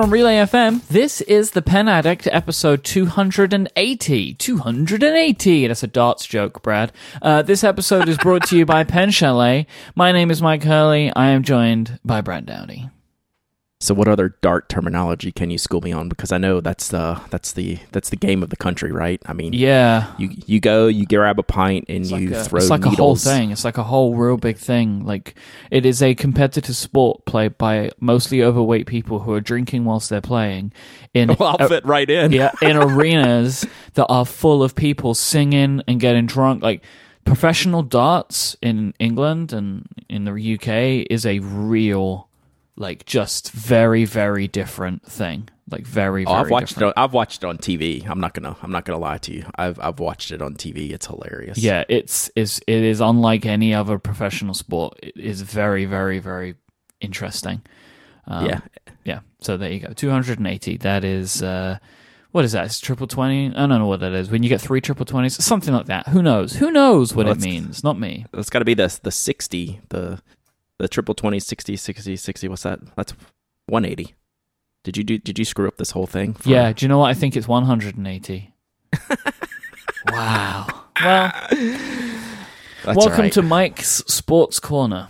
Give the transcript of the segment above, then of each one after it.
from Relay FM. This is the Pen Addict episode 280. 280. That's a darts joke, Brad. Uh, this episode is brought to you by Pen Chalet. My name is Myke Hurley. I am joined by Brad Dowdy. So what other dart terminology can you school me on? Because I know that's the that's the that's the game of the country, right? I mean, Yeah. you you go, you grab a pint, and It's you like, a, throw it's like a whole thing. It's like a whole real big thing. Like it is a competitive sport played by mostly overweight people who are drinking whilst they're playing. In Well, I'll fit right in. yeah, in arenas that are full of people singing and getting drunk. Like professional darts in England and in the UK is a real, like, just very, very different thing. Like very, Oh, very. I've watched different. it. On, I've watched it on TV. I'm not gonna. I'm not gonna lie to you. I've I've watched it on TV. It's hilarious. Yeah, it's is it is unlike any other professional sport. It is very, very, very interesting. Um, yeah. yeah. So there you go. Two hundred and eighty. That is. Uh, what is that? It's triple twenty. I don't know what that is. When you get three triple twenties, something like that. Who knows? Who knows what Well, it means? Not me. It's got to be the the 60, the the triple 20, 60, 60, 60. What's that? That's 180. Did you do? Did you screw up this whole thing? for- Yeah. Do you know what? I think it's one hundred and eighty. wow. Well, That's welcome right. to Myke's Sports Corner,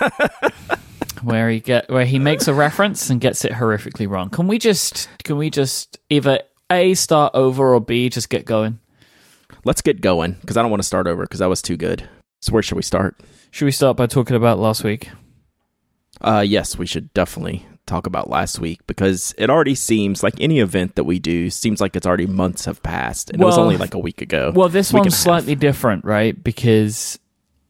where he get where he makes a reference and gets it horrifically wrong. Can we just can we just either a start over or b just get going? Let's get going because I don't want to start over because that was too good. So where should we start? Should we start by talking about last week? Uh, yes, we should definitely talk about last week because it already seems like any event that we do seems like it's already months have passed and it was only like a week ago. Well, this one's half. slightly different, right? Because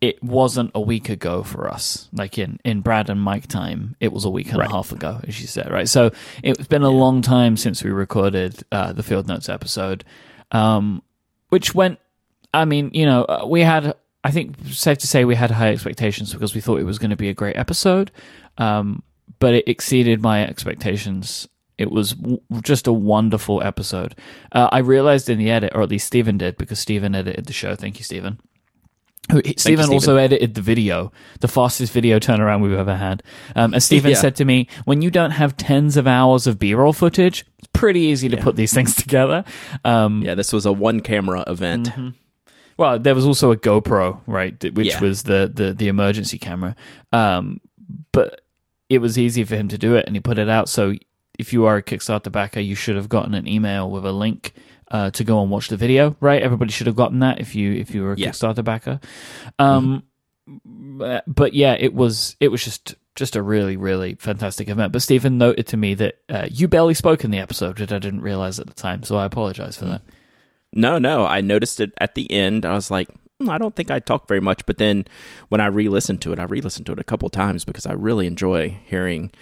it wasn't a week ago for us. Like in, in Brad and Myke time, it was a week and Right. a half ago, as you said, right? So it's been a long time since we recorded uh, the Field Notes episode, um, which went, I mean, you know, uh, we had, I think, safe to say we had high expectations because we thought it was going to be a great episode, um, but it exceeded my expectations. It was w- just a wonderful episode. Uh, I realized in the edit, or at least Stephen did, because Stephen edited the show. Thank you, Stephen. Stephen Stephen. also edited the video, the fastest video turnaround we've ever had. Um, as Stephen Yeah. said to me, when you don't have tens of hours of B-roll footage, it's pretty easy to Yeah. put these things together. Um, yeah, this was a one camera event. Mm-hmm. Well, there was also a GoPro, right, which Yeah. was the, the the emergency camera. Um, but it was easy for him to do it, and he put it out. So if you are a Kickstarter backer, you should have gotten an email with a link uh, to go and watch the video. Right, everybody should have gotten that if you if you were a Yeah. Kickstarter backer. Um, but- but yeah, it was it was just just a really really fantastic event. But Stephen noted to me that uh, you barely spoke in the episode, which I didn't realize at the time. So I apologize for that. No, no, I noticed it at the end. I was like, "Hmm, I don't think I talked very much. But then when I re-listened to it, I re-listened to it a couple times because I really enjoy hearing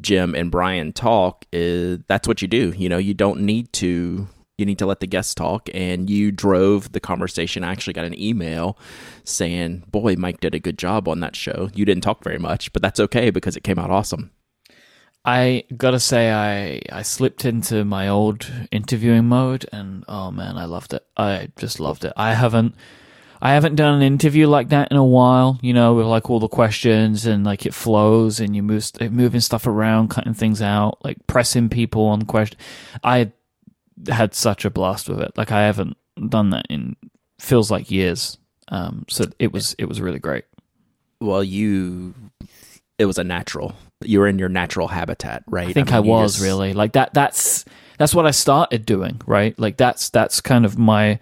Jim and Brian talk. Is that's what you do? You know, you don't need to. You need to let the guests talk, and you drove the conversation. I actually got an email saying, "Boy, Myke did a good job on that show. You didn't talk very much, but that's okay because it came out awesome." I gotta say, I I slipped into my old interviewing mode, and oh man, I loved it. I just loved it. I haven't, I haven't done an interview like that in a while. You know, with like all the questions and like it flows, and you move moving stuff around, cutting things out, like pressing people on question. I had such a blast with it. Like I haven't done that in feels like years. Um, so it was it was really great. Well, you, it was a natural. You were in your natural habitat, right? I think I, mean, you was just- really like that. That's that's what I started doing, right? Like that's that's kind of my,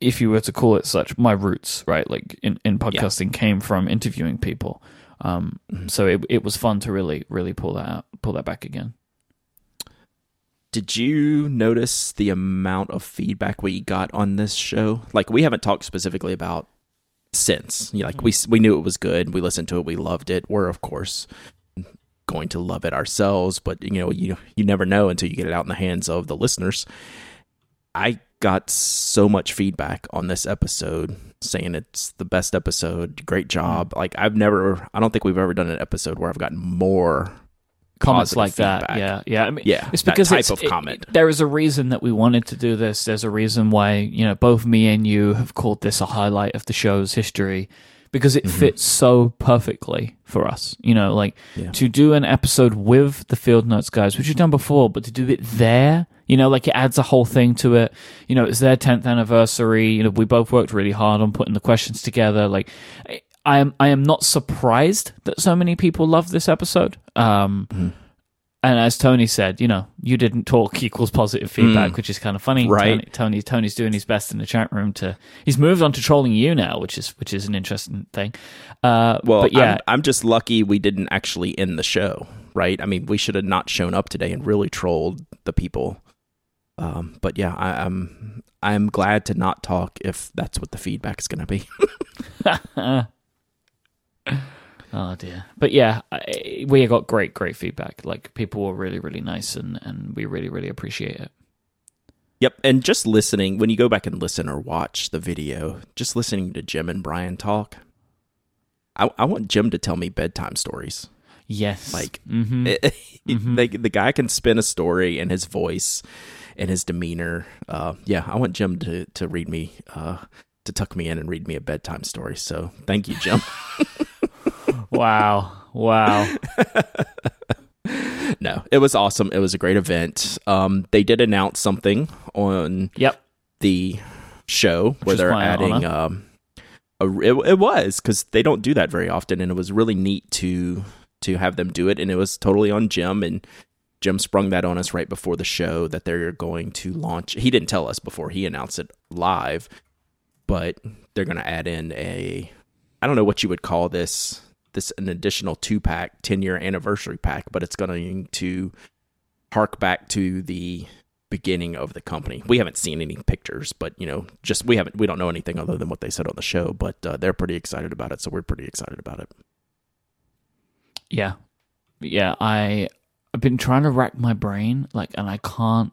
if you were to call it such, my roots, right? Like in in podcasting came from interviewing people. Um, Mm-hmm. so it it was fun to really really pull that out, pull that back again. Did you notice the amount of feedback we got on this show? Like we haven't talked specifically about since. You know, like we we knew it was good. We listened to it. We loved it. We're of course going to love it ourselves, but you know, you you never know until you get it out in the hands of the listeners. I got so much feedback on this episode saying it's the best episode, great job. Mm-hmm. Like I've never I don't think we've ever done an episode where I've gotten more Comments like that, yeah, yeah. I mean, Yeah, it's because type it's, of it- comment. there is a reason that we wanted to do this. There's a reason why you know both me and you have called this a highlight of the show's history because it fits so perfectly for us. You know, like Yeah. to do an episode with the Field Notes guys, which we've done before, but to do it there, you know, like it adds a whole thing to it. You know, it's their 10th anniversary. You know, we both worked really hard on putting the questions together. Like, I- I am, I am not surprised that so many people love this episode. Um, and as Tony said, you know, you didn't talk equals positive feedback, which is kind of funny. Right. Tony, Tony, Tony's doing his best in the chat room to. He's moved on to trolling you now, which is which is an interesting thing. Uh, Well, but yeah, I'm, I'm just lucky we didn't actually end the show, right? I mean, we should have not shown up today and really trolled the people. Um, but yeah, I, I'm I'm glad to not talk if that's what the feedback is going to be. Oh dear. But yeah, I, we got great, great feedback. Like people were really, really nice, and and we really, really appreciate it. Yep, and just listening when you go back and listen or watch the video, just listening to Jim and Brian talk. I, I want Jim to tell me bedtime stories. Yes. Like hmm the, the guy can spin a story in his voice and his demeanor. Uh, yeah, I want Jim to to read me uh, to tuck me in and read me a bedtime story. So thank you, Jim. wow. Wow. no, it was awesome. It was a great event. Um, they did announce something on Yep. the show where they're adding honor. um a, it, it was because they don't do that very often and it was really neat to to have them do it and it was totally on jim and jim sprung that on us right before the show that they're going to launch he didn't tell us before he announced it live but they're going to add in a i don't know what you would call this this an additional two pack 10 year anniversary pack but it's going to hark back to the beginning of the company. We haven't seen any pictures, but you know, just we haven't we don't know anything other than what they said on the show. But uh, they're pretty excited about it, so we're pretty excited about it. Yeah. Yeah, I I've been trying to rack my brain like and I can't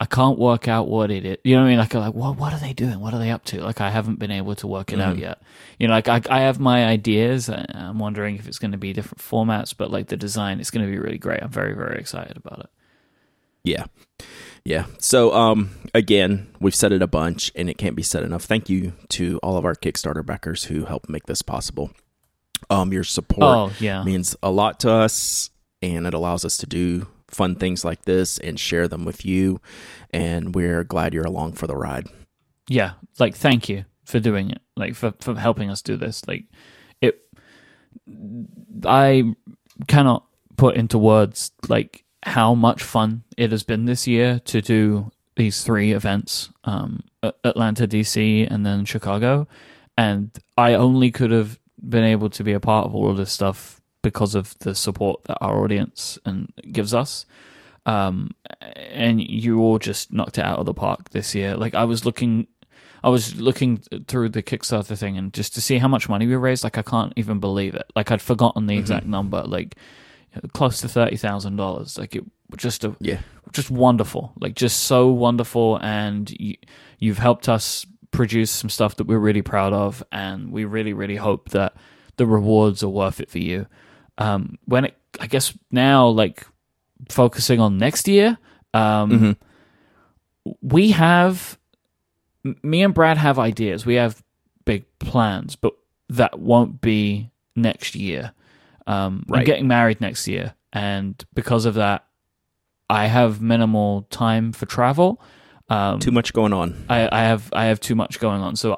I can't work out what it is. You know what I mean? Like, like what what are they doing? What are they up to? Like, I haven't been able to work it out Mhm. yet. You know, like I I have my ideas. I'm wondering if it's going to be different formats, but like the design, it's going to be really great. I'm very very excited about it. Yeah. Yeah. So um again, we've said it a bunch and it can't be said enough. Thank you to all of our Kickstarter backers who helped make this possible. Um your support Oh yeah, means a lot to us and it allows us to do fun things like this and share them with you and we're glad you're along for the ride. yeah. Like, thank you for doing it. Like for for helping us do this. Like it. I cannot put into words like how much fun it has been this year to do these three events um Atlanta DC and then Chicago and I only could have been able to be a part of all of this stuff because of the support that our audience and gives us um and you all just knocked it out of the park this year like I was looking I was looking through the Kickstarter thing and just to see how much money we raised, like I can't even believe it. Like I'd forgotten the exact number, like close to thirty thousand dollars. Like it just a Yeah. just wonderful, like just so wonderful, and you, you've helped us produce some stuff that we're really proud of, and we really really hope that the rewards are worth it for you. Um, when it, I guess now, like focusing on next year, um, Mhm. we have me and Brad have ideas. We have big plans, but that won't be next year. Um, I'm getting married next year, and because of that, I have minimal time for travel. Um, Too much going on. I, I have I have too much going on. So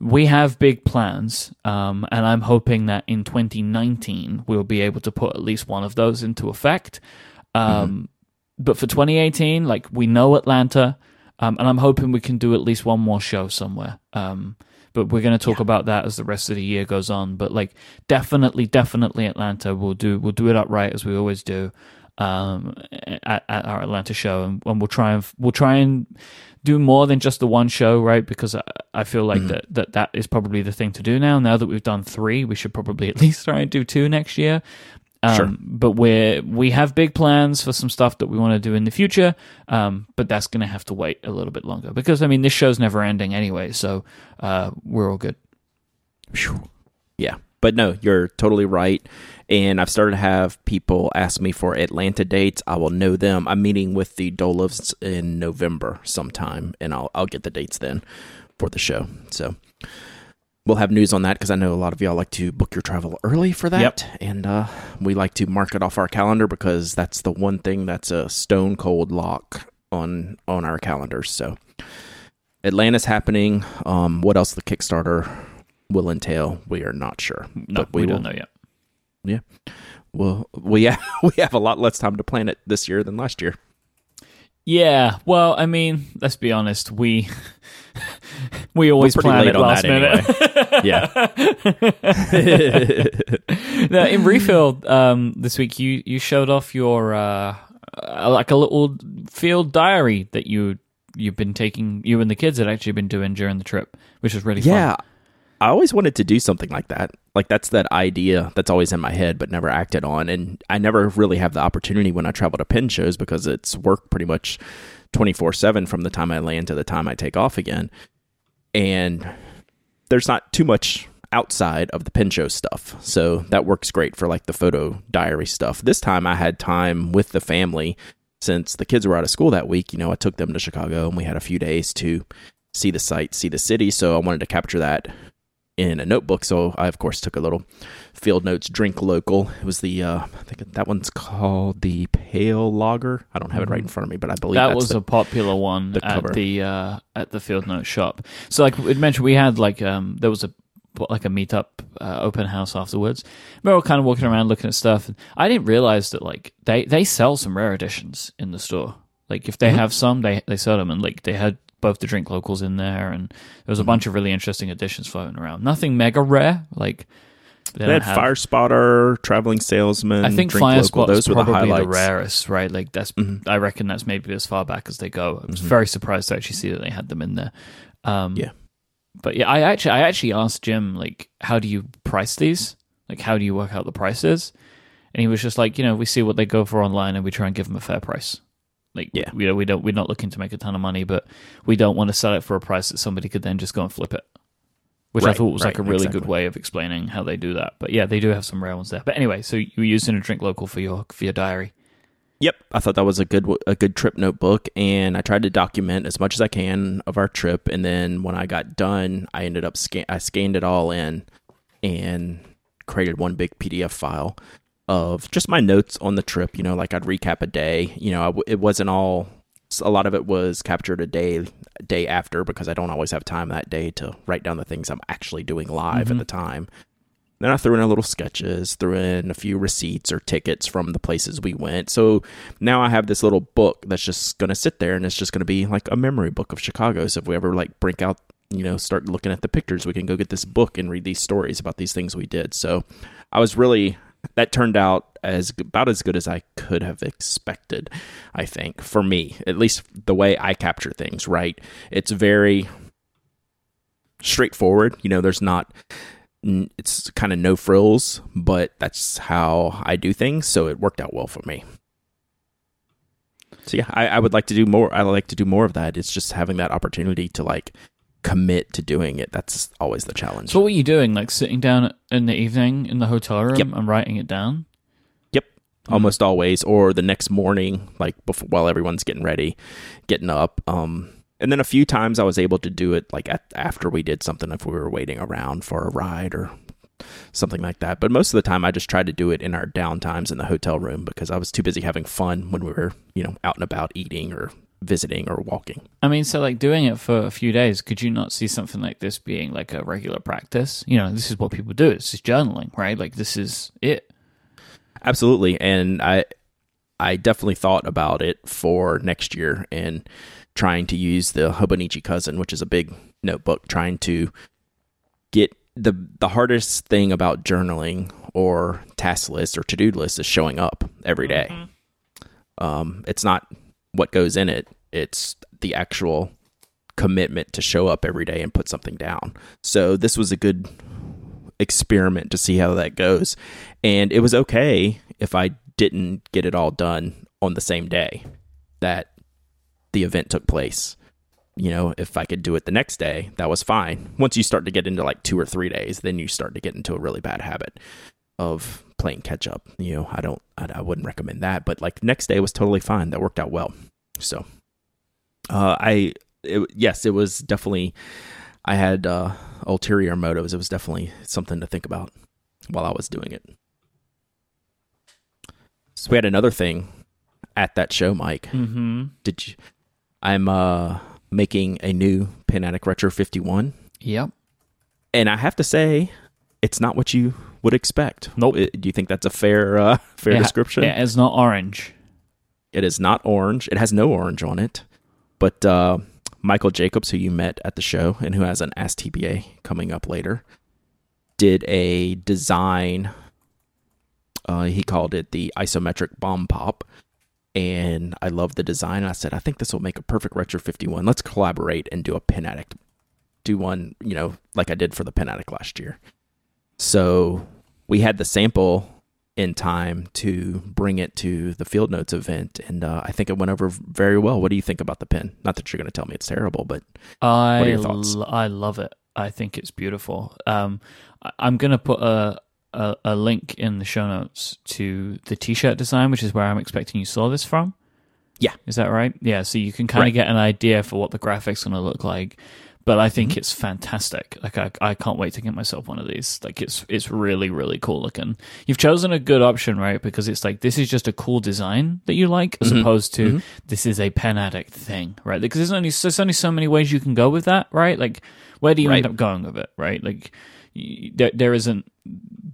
we have big plans, um, and I'm hoping that in 2019 we'll be able to put at least one of those into effect. Um, But for 2018, like we know Atlanta, um, and I'm hoping we can do at least one more show somewhere. Um, but we're going to talk about that as the rest of the year goes on. But like definitely, definitely Atlanta. We'll do we'll do it upright as we always do um, at, at our Atlanta show, and, and we'll try and we'll try and do more than just the one show, right? Because I, I feel like that, that that is probably the thing to do now. Now that we've done three, we should probably at least try and do two next year. Um, Sure. But we're we have big plans for some stuff that we want to do in the future. Um, but that's going to have to wait a little bit longer because I mean this show's never ending anyway, so uh, we're all good. Yeah. But no, you're totally right. And I've started to have people ask me for Atlanta dates. I will know them. I'm meeting with the Dolivs in November sometime, and I'll I'll get the dates then for the show. So we'll have news on that because I know a lot of y'all like to book your travel early for that, Yep. and uh, we like to mark it off our calendar because that's the one thing that's a stone cold lock on on our calendars. So Atlanta's happening. Um, what else the Kickstarter will entail, we are not sure. No, But we, we don't will- know yet. Yeah. Well, we have, we have a lot less time to plan it this year than last year. Yeah, well, I mean, let's be honest. We we always plan it last minute. Yeah. now, in refill um, this week, you you showed off your uh, uh, like a little field diary that you you've been taking. You and the kids had actually been doing during the trip, which was really fun. Yeah. fun. I always wanted to do something like that. Like that's that idea that's always in my head but never acted on and I never really have the opportunity when I travel to pin shows because it's work pretty much 24/7 from the time I land to the time I take off again. And there's not too much outside of the pin show stuff. So that works great for like the photo diary stuff. This time I had time with the family since the kids were out of school that week, you know, I took them to Chicago and we had a few days to see the sights, see the city. So I wanted to capture that in a notebook. So I, of course, took a little field notes drink local. It was the, uh, I think that one's called the Pale Lager. I don't have it right in front of me, but I believe That was the, a popular one the at the uh, at the Field Note shop. So, like we mentioned, we had like um, there was a like a meetup uh, open house afterwards. We were all kind of walking around looking at stuff. And I didn't realize that like they they sell some rare editions in the store. Like if they Mm-hmm. have some, they they sell them, and like they had both the drink locals in there, and there was a Mm-hmm. bunch of really interesting additions floating around. Nothing mega rare, like. They, they had have- Fire Spotter, Traveling Salesman. I think Drink Fire Local. Spot Those were the probably the, rarest, right? Like that's Mhm. I reckon that's maybe as far back as they go. I was very surprised to actually see that they had them in there. Um, Yeah. but yeah, I actually I actually asked Jim like, how do you price these? Like, how do you work out the prices? And he was just like, you know, we see what they go for online, and we try and give them a fair price. Like, Yeah. we we don't we're not looking to make a ton of money, but we don't want to sell it for a price that somebody could then just go and flip it. Which I thought was like a really exactly. good way of explaining how they do that. But yeah, they do have some rare ones there. But anyway, so you were using a drink local for your for your diary. Yep, I thought that was a good a good trip notebook, and I tried to document as much as I can of our trip. And then when I got done, I ended up scan I scanned it all in and created one big PDF file of just my notes on the trip. You know, like I'd recap a day. You know, I w it wasn't all. A lot of it was captured a day day after because I don't always have time that day to write down the things I'm actually doing live Mhm. at the time. Then I threw in a little sketches, threw in a few receipts or tickets from the places we went. So now I have this little book that's just going to sit there and it's just going to be like a memory book of Chicago. So if we ever like break out, you know, start looking at the pictures, we can go get this book and read these stories about these things we did. So I was really that turned out as about as good as I could have expected, I think, for me. At least the way I capture things, right? It's very straightforward. You know, there's not it's kind of no frills, but that's how I do things. So it worked out well for me. So yeah, I, I would like to do more. I like to do more of that. It's just having that opportunity to like commit to doing it. That's always the challenge. So what were you doing? Like sitting down in the evening in the hotel room Yep. and writing it down? Yep. Almost always, or the next morning, like before, while everyone's getting ready, getting up. Um, and then a few times I was able to do it like at, after we did something if we were waiting around for a ride or something like that. But most of the time, I just tried to do it in our downtimes in the hotel room because I was too busy having fun when we were, you know, out and about eating or visiting or walking. I mean, so like doing it for a few days, could you not see something like this being like a regular practice? You know, this is what people do. This is journaling, right? Like this is it. Absolutely, and I I definitely thought about it for next year and trying to use the Hobonichi cousin, which is a big notebook, trying to get the the hardest thing about journaling or task lists or to do lists is showing up every day. Um, it's not what goes in it; it's the actual commitment to show up every day and put something down. So this was a good experiment to see how that goes. And it was okay if I didn't get it all done on the same day that the event took place. You know, if I could do it the next day, that was fine. Once you start to get into like two or three days, then you start to get into a really bad habit of playing catch up. You know, I don't, I, I wouldn't recommend that. But like next day was totally fine. That worked out well. So, uh, I, it, yes, it was definitely I had uh, ulterior motives. It was definitely something to think about while I was doing it. So we had another thing at that show, Myke. Mm-hmm. Did you? I'm uh, making a new Addict Retro 51, Yep. and I have to say, it's not what you would expect. Nope. Uh, Do you think that's a fair uh, fair It description? It is not orange. It is not orange. It has no orange on it. But uh, Michael Jacobs, who you met at the show and who has an Ask TPA coming up later, did a design. Uh, he called it the isometric bomb pop. And I love the design. I said, I think this will make a perfect Retro 51. Let's collaborate and do a Pen Addict. Do one, you know, like I did for the Pen Addict last year. So we had the sample in time to bring it to the Field Notes event, and uh, I think it went over very well. What do you think about the pen? Not that you're going to tell me it's terrible, but I What are your thoughts? l- I love it. I think it's beautiful. Um, I- I'm gonna put a, a a link in the show notes to the T-shirt design, which is where I'm expecting you saw this from. Yeah. is that right? Yeah, so you can kind of Right. get an idea for what the graphics going to look like. But I Mm-hmm. think it's fantastic. Like I, I can't wait to get myself one of these. Like it's it's really really cool looking. You've chosen a good option, right? Because it's like this is just a cool design that you like, as Mhm. opposed to Mhm. this is a pen addict thing, right? Because there's only there's only so many ways you can go with that, right? Like where do you end up going with it, right? Like y- there there isn't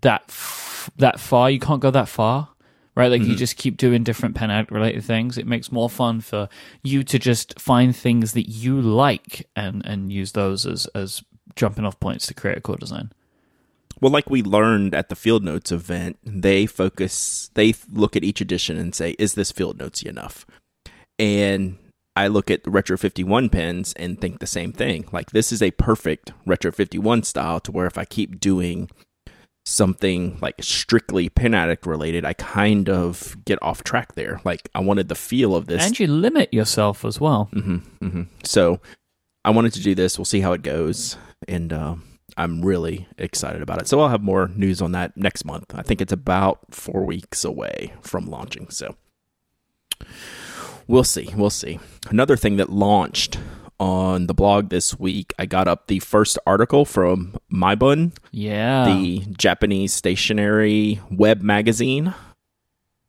that f- that far. You can't go that far, right? Like you Mm-hmm. just keep doing different pen addict related things. It makes more fun for you to just find things that you like and and use those as as jumping off points to create a core design. well, like we learned at the Field Notes event, they focus, they look at each edition and say, "Is this Field Notesy enough?" And I look at the Retro 51 pens and think the same thing. Like this is a perfect Retro 51 style to where if I keep doing something like strictly pen addict related, I kind of get off track there. Like I wanted the feel of this And you limit yourself as well. hmm hmm So I wanted to do this. We'll see how it goes, and uh, I'm really excited about it. So I'll have more news on that next month. I think it's about four weeks away from launching. So we'll see. We'll see. Another thing that launched on the blog this week, I got up the first article from MyBun, Yeah. the Japanese stationery web magazine.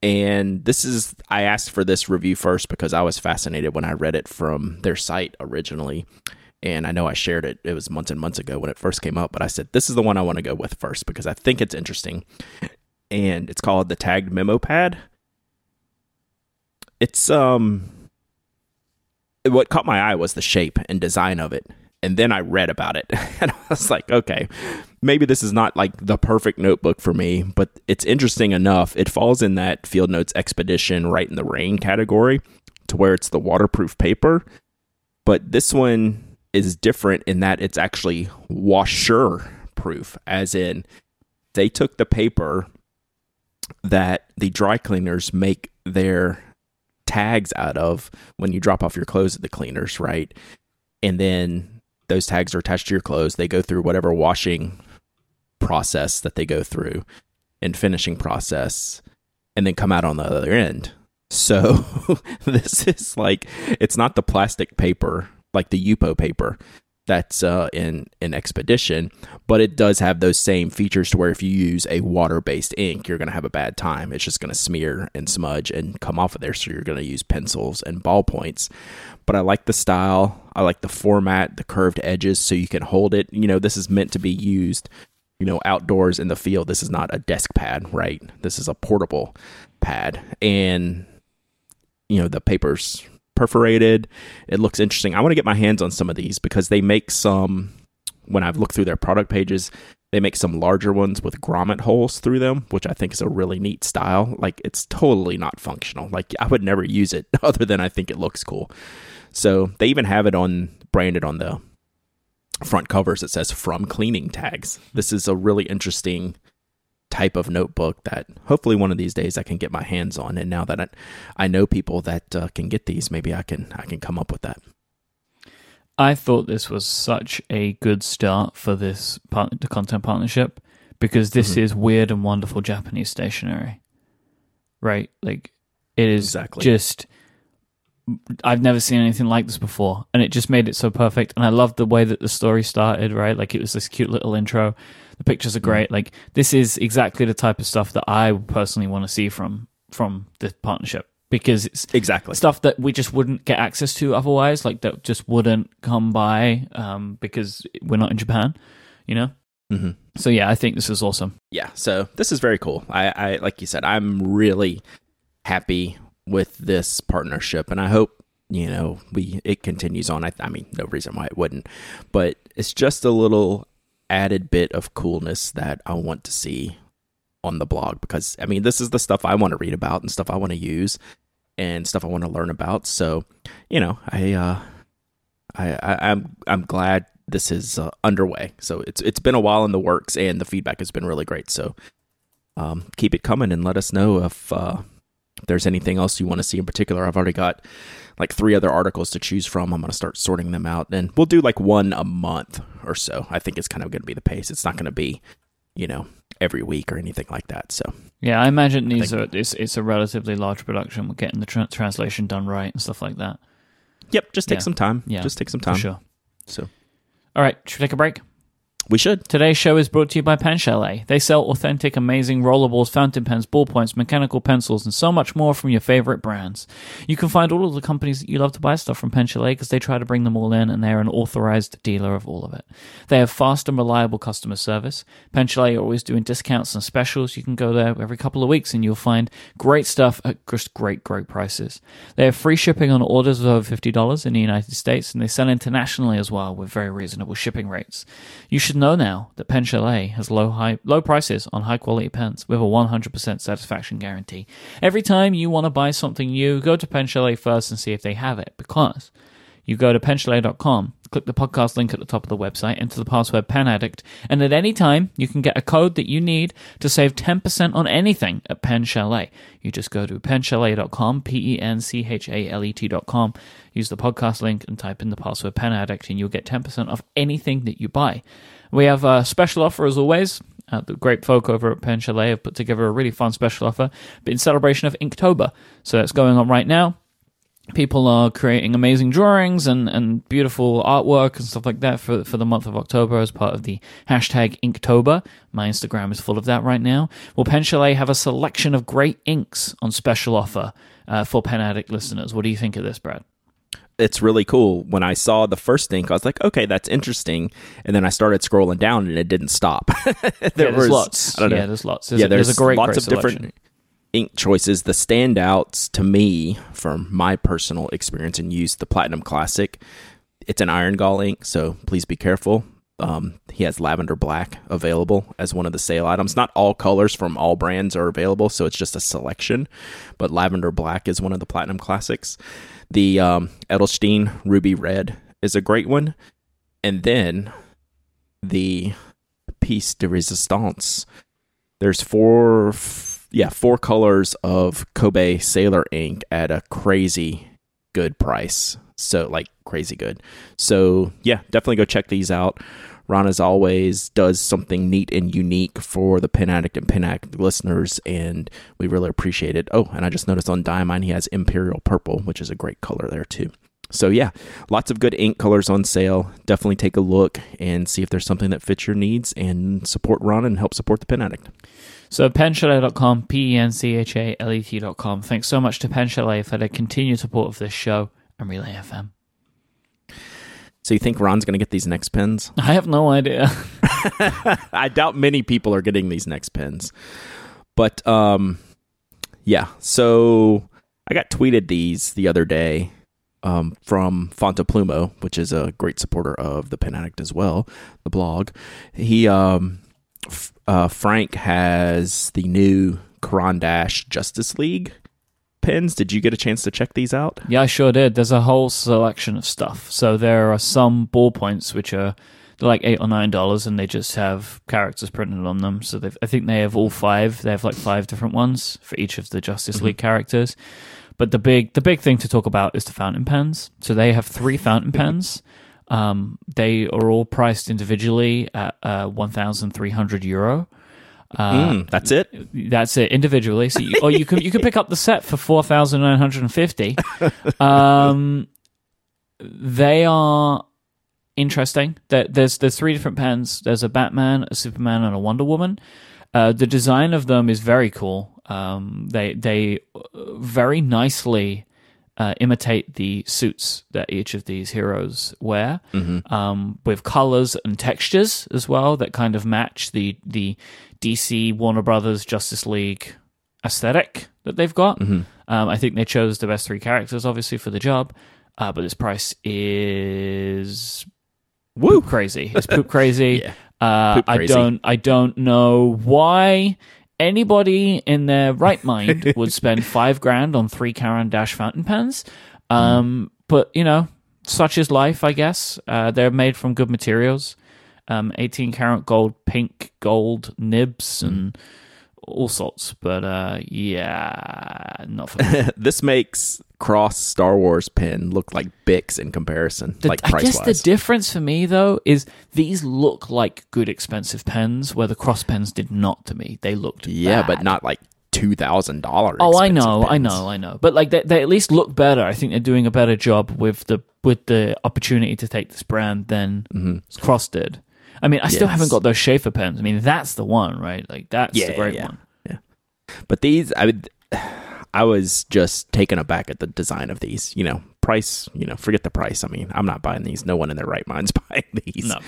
And this is, I asked for this review first because I was fascinated when I read it from their site originally. And I know I shared it, it was months and months ago when it first came up, but I said, this is the one I want to go with first because I think it's interesting. And it's called the Tagged Memo Pad. It's, um, what caught my eye was the shape and design of it. And then I read about it and I was like, okay, maybe this is not like the perfect notebook for me, but it's interesting enough. It falls in that Field Notes Expedition right in the rain category to where it's the waterproof paper. But this one is different in that it's actually washer proof, as in they took the paper that the dry cleaners make their tags out of when you drop off your clothes at the cleaners, right? And then those tags are attached to your clothes. They go through whatever washing process that they go through and finishing process and then come out on the other end. So this is like it's not the plastic paper like the Yupo paper that's uh, in in Expedition, but it does have those same features to where if you use a water based ink, you're going to have a bad time. It's just going to smear and smudge and come off of there. So you're going to use pencils and ballpoints. But I like the style. I like the format, the curved edges, so you can hold it. You know, this is meant to be used you know, outdoors in the field. This is not a desk pad, right? This is a portable pad. And, you know, the paper's perforated. It looks interesting. I want to get my hands on some of these because they make some, when I've looked through their product pages, they make some larger ones with grommet holes through them, which I think is a really neat style. Like, it's totally not functional. Like, I would never use it other than I think it looks cool. So they even have it on branded on the front covers it says from cleaning tags. Hmm. This is a really interesting type of notebook that hopefully one of these days I can get my hands on. And now that I, I know people that uh, can get these, maybe I can I can come up with that. I thought this was such a good start for this part, the content partnership because this Mhm. is weird and wonderful Japanese stationery, right? Like it is Exactly. just I've never seen anything like this before, and it just made it so perfect. And I loved the way that the story started. Right, like it was this cute little intro. The pictures are great. Like this is exactly the type of stuff that I personally want to see from from the partnership because it's Exactly. stuff that we just wouldn't get access to otherwise. Like that just wouldn't come by um, because we're not in Japan. You know. hmm So yeah, I think this is awesome. Yeah. So this is very cool. I, I like you said, I'm really happy with this partnership, and I hope you know we it continues on. I, I mean, no reason why it wouldn't, but it's just a little added bit of coolness that I want to see on the blog because I mean, this is the stuff I want to read about and stuff I want to use and stuff I want to learn about. So, you know, I uh I, I I'm I'm glad this is uh, underway. So it's it's been a while in the works and the feedback has been really great. So um keep it coming and let us know if uh if there's anything else you want to see in particular. I've already got like three other articles to choose from. I'm going to start sorting them out and we'll do like one a month or so. I think it's kind of going to be the pace. It's not going to be, you know, every week or anything like that. So, Yeah, I imagine these think- are it's it's a relatively large production. We're getting the tra- translation done right and stuff like that. yep, just take Yeah. some time. Yeah, Just take some time. For time. sure. So, All right, should we take a break? We should. Today's show is brought to you by Pen Chalet. They sell authentic, amazing rollerballs, fountain pens, ballpoints, mechanical pencils, and so much more from your favorite brands. You can find all of the companies that you love to buy stuff from Pen Chalet because they try to bring them all in and they're an authorized dealer of all of it. They have fast and reliable customer service. Pen Chalet are always doing discounts and specials. You can go there every couple of weeks and you'll find great stuff at just great, great prices. They have free shipping on orders of over $50 in the United States and they sell internationally as well with very reasonable shipping rates. You should know now that Pen Chalet has low high low prices on high quality pens with a 100% satisfaction guarantee. Every time you want to buy something new, go to Pen Chalet first and see if they have it because you go to penchalet.com, click the podcast link at the top of the website, enter the password penaddict, and at any time you can get a code that you need to save 10% on anything at Pen Chalet. You just go to penchalet.com, P E N C H A L E T.com, use the podcast link and type in the password penaddict, and you'll get 10% off anything that you buy. We have a special offer as always. Uh, the great folk over at Pen Chalet have put together a really fun special offer in celebration of Inktober. So it's going on right now people are creating amazing drawings and, and beautiful artwork and stuff like that for, for the month of October as part of the hashtag Inktober. My Instagram is full of that right now. Well, Pen Chalet have a selection of great inks on special offer uh, for Pen Addict listeners. What do you think of this, Brad? It's really cool. When I saw the first ink, I was like, okay, that's interesting. And then I started scrolling down and it didn't stop. there yeah, there's was lots. I don't know. Yeah, there's lots. There's, yeah, there's, there's, a great, lots great of selection. different ink choices. The standouts to me, from my personal experience and use, the Platinum Classic. It's an iron gall ink, so please be careful. Um, he has lavender black available as one of the sale items. Not all colors from all brands are available, so it's just a selection. But lavender black is one of the Platinum Classics. The um, Edelstein Ruby Red is a great one, and then the Piece de Resistance. There's four, f- yeah, four colors of Kobe Sailor ink at a crazy good price. So, like, crazy good. So, yeah, definitely go check these out. Ron, as always, does something neat and unique for the Pen Addict and Pen Addict listeners, and we really appreciate it. Oh, and I just noticed on Diamine he has Imperial Purple, which is a great color there, too. So, yeah, lots of good ink colors on sale. Definitely take a look and see if there's something that fits your needs and support Ron and help support the Pen Addict. So penchalet.com, P-E-N-C-H-A-L-E-T.com. Thanks so much to Pen Chalet for their continued support of this show and Relay FM. So, you think Ron's going to get these next pens? I have no idea. I doubt many people are getting these next pins. But um yeah, so I got tweeted these the other day um, from Fontoplumo, which is a great supporter of the Pen Addict as well, the blog. He um uh, Frank has the new Caran d'Ache Justice League pins. Did you get a chance to check these out? Yeah, I sure did. There's a whole selection of stuff. So there are some ballpoints which are they're like eight or nine dollars, and they just have characters printed on them. So they've, I think they have all five. They have like five different ones for each of the Justice League characters. But the big the big thing to talk about is the fountain pens. So they have three fountain pens. Um, they are all priced individually at uh, one thousand three hundred euro. Uh, Mm, that's it. That's it individually. So, you, or you can you can pick up the set for four thousand nine hundred and fifty. Um, they are interesting. There, there's there's three different pens. There's a Batman, a Superman, and a Wonder Woman. Uh, the design of them is very cool. Um, they they uh, very nicely uh, imitate the suits that each of these heroes wear, um, with colors and textures as well that kind of match the the DC Warner Brothers Justice League aesthetic that they've got. Um, I think they chose the best three characters, obviously, for the job. Uh, but this price is Woo! crazy. It's poop crazy. Yeah. Uh, Poop I don't. I don't know why anybody in their right mind would spend five grand on three Caran d'Ache fountain pens. Um, but you know, such is life, I guess. Uh, they're made from good materials. Um, 18 karat gold, pink gold nibs, and all sorts. But uh, yeah, not for me. this makes Cross Star Wars pen look like Bix in comparison, The- like I guess the difference for me though is these look like good expensive pens, where the cross pens did not to me. They looked yeah, bad. but not like two thousand dollars. Oh, I know, I know, I know. But like they, they at least look better. I think they're doing a better job with the with the opportunity to take this brand than Cross did. I mean, I still Mm-hmm. Haven't got those Sheaffer pens. I mean, that's the one, right? Like that's Yeah, the great yeah. one. Yeah. But these, I would, I was just taken aback at the design of these. You know, price. You know, forget the price. I mean, I'm not buying these. No one in their right mind's buying these. No.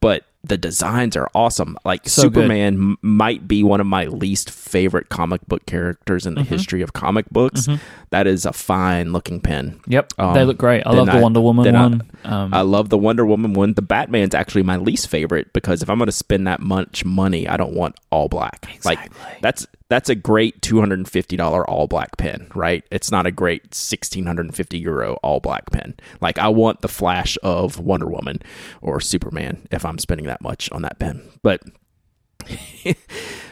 But the designs are awesome. Like So. Superman m- might be one of my least favorite comic book characters in the Mm-hmm. history of comic books. That is a fine looking pen. Yep, Um, they look great. I love the I- Wonder Woman then I- one. um, I love the Wonder Woman one. The Batman's actually my least favorite because if I'm going to spend that much money, I don't want all black. Like that's that's a great two hundred and fifty dollar all black pen, right? It's not a great sixteen hundred and fifty euro all black pen. Like I want the flash of Wonder Woman or Superman if I'm spending that much on that pen. But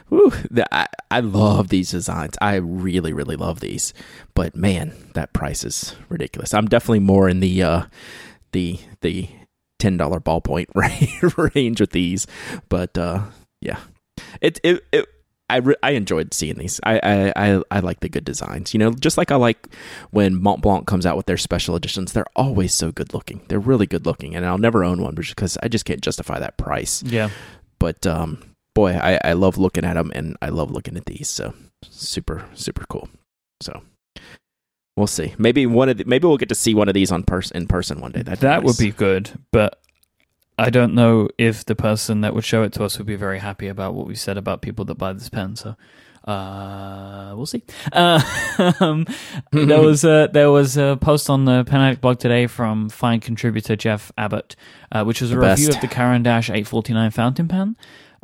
Whew, the, I, I love these designs. I really, really love these. But man, that price is ridiculous. I'm definitely more in the uh, the the ten dollar ballpoint range with these. But uh, yeah, it it. it I, re- I enjoyed seeing these. I, I, I, I like the good designs. You know, just like I like when Mont Blanc comes out with their special editions. They're always so good looking. They're really good looking, and I'll never own one because I just can't justify that price yeah, but um, boy, I, I love looking at them and I love looking at these. So super, super cool. So we'll see. Maybe one of the, maybe we'll get to see one of these on person in person one day. That'd that would nice. be good. But I don't know if the person that would show it to us would be very happy about what we said about people that buy this pen. So. Uh, we'll see. Uh, um, there was a there was a post on the Pen Addict blog today from fine contributor Jeff Abbott, uh, which was a The review best. of the Caran d'Ache 849 fountain pen.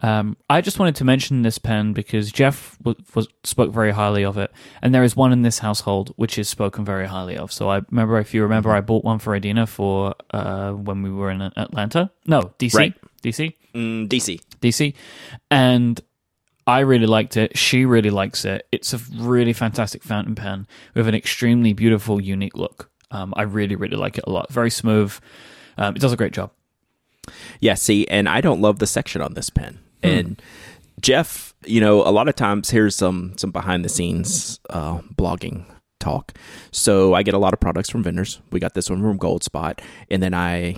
Um, I just wanted to mention this pen because Jeff w- was, spoke very highly of it, and there is one in this household which is spoken very highly of. So I remember, if you remember, I bought one for Adina for uh, when we were in Atlanta. No, DC, Right. DC, mm, DC. DC, and I really liked it. She really likes it. It's a really fantastic fountain pen with an extremely beautiful, unique look. Um, I really, really like it a lot. Very smooth. Um, it does a great job. Yeah. See, and I don't love the section on this pen. Hmm. And Jeff, you know, a lot of times here's some some behind the scenes uh, blogging talk. So I get a lot of products from vendors. We got this one from Goldspot, and then I,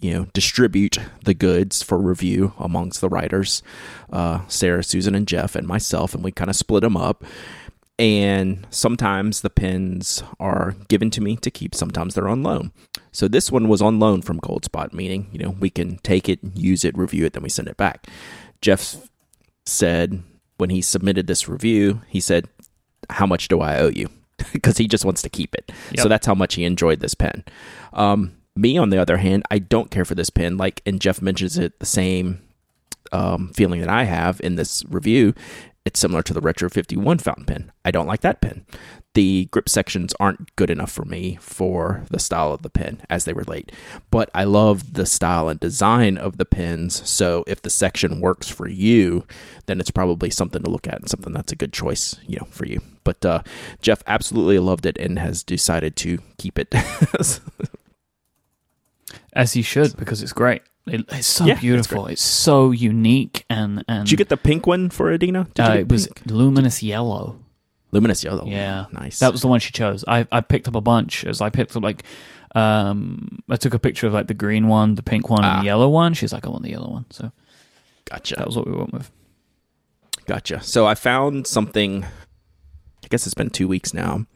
you know, distribute the goods for review amongst the writers, uh, Sarah, Susan, and Jeff, and myself, and we kind of split them up. And sometimes the pins are given to me to keep. Sometimes they're on loan. So this one was on loan from Goldspot, meaning you know we can take it, use it, review it, then we send it back. Jeff said when he submitted this review, he said, "How much do I owe you?" Because he just wants to keep it. So that's how much he enjoyed this pen. Um, me, on the other hand, I don't care for this pen. Like, and Jeff mentions it the same um, feeling that I have in this review. It's similar to the Retro 51 fountain pen. I don't like that pen. The grip sections aren't good enough for me for the style of the pen as they relate. But I love the style and design of the pens. So if the section works for you, then it's probably something to look at and something that's a good choice, you know, for you. But uh, Jeff absolutely loved it and has decided to keep it. As he should, because it's great. It, it's so Yeah, beautiful. It's so unique and and Did you get the pink one for Adina? Uh, it was pink? luminous yellow. luminous yellow. Yeah. nice. That was the one she chose. I I picked up a bunch as I picked up like um I took a picture of like the green one, the pink one, and Ah. the yellow one. She's like, I want the yellow one. So gotcha. that was what we went with. Gotcha. So I found something. I guess it's been two weeks now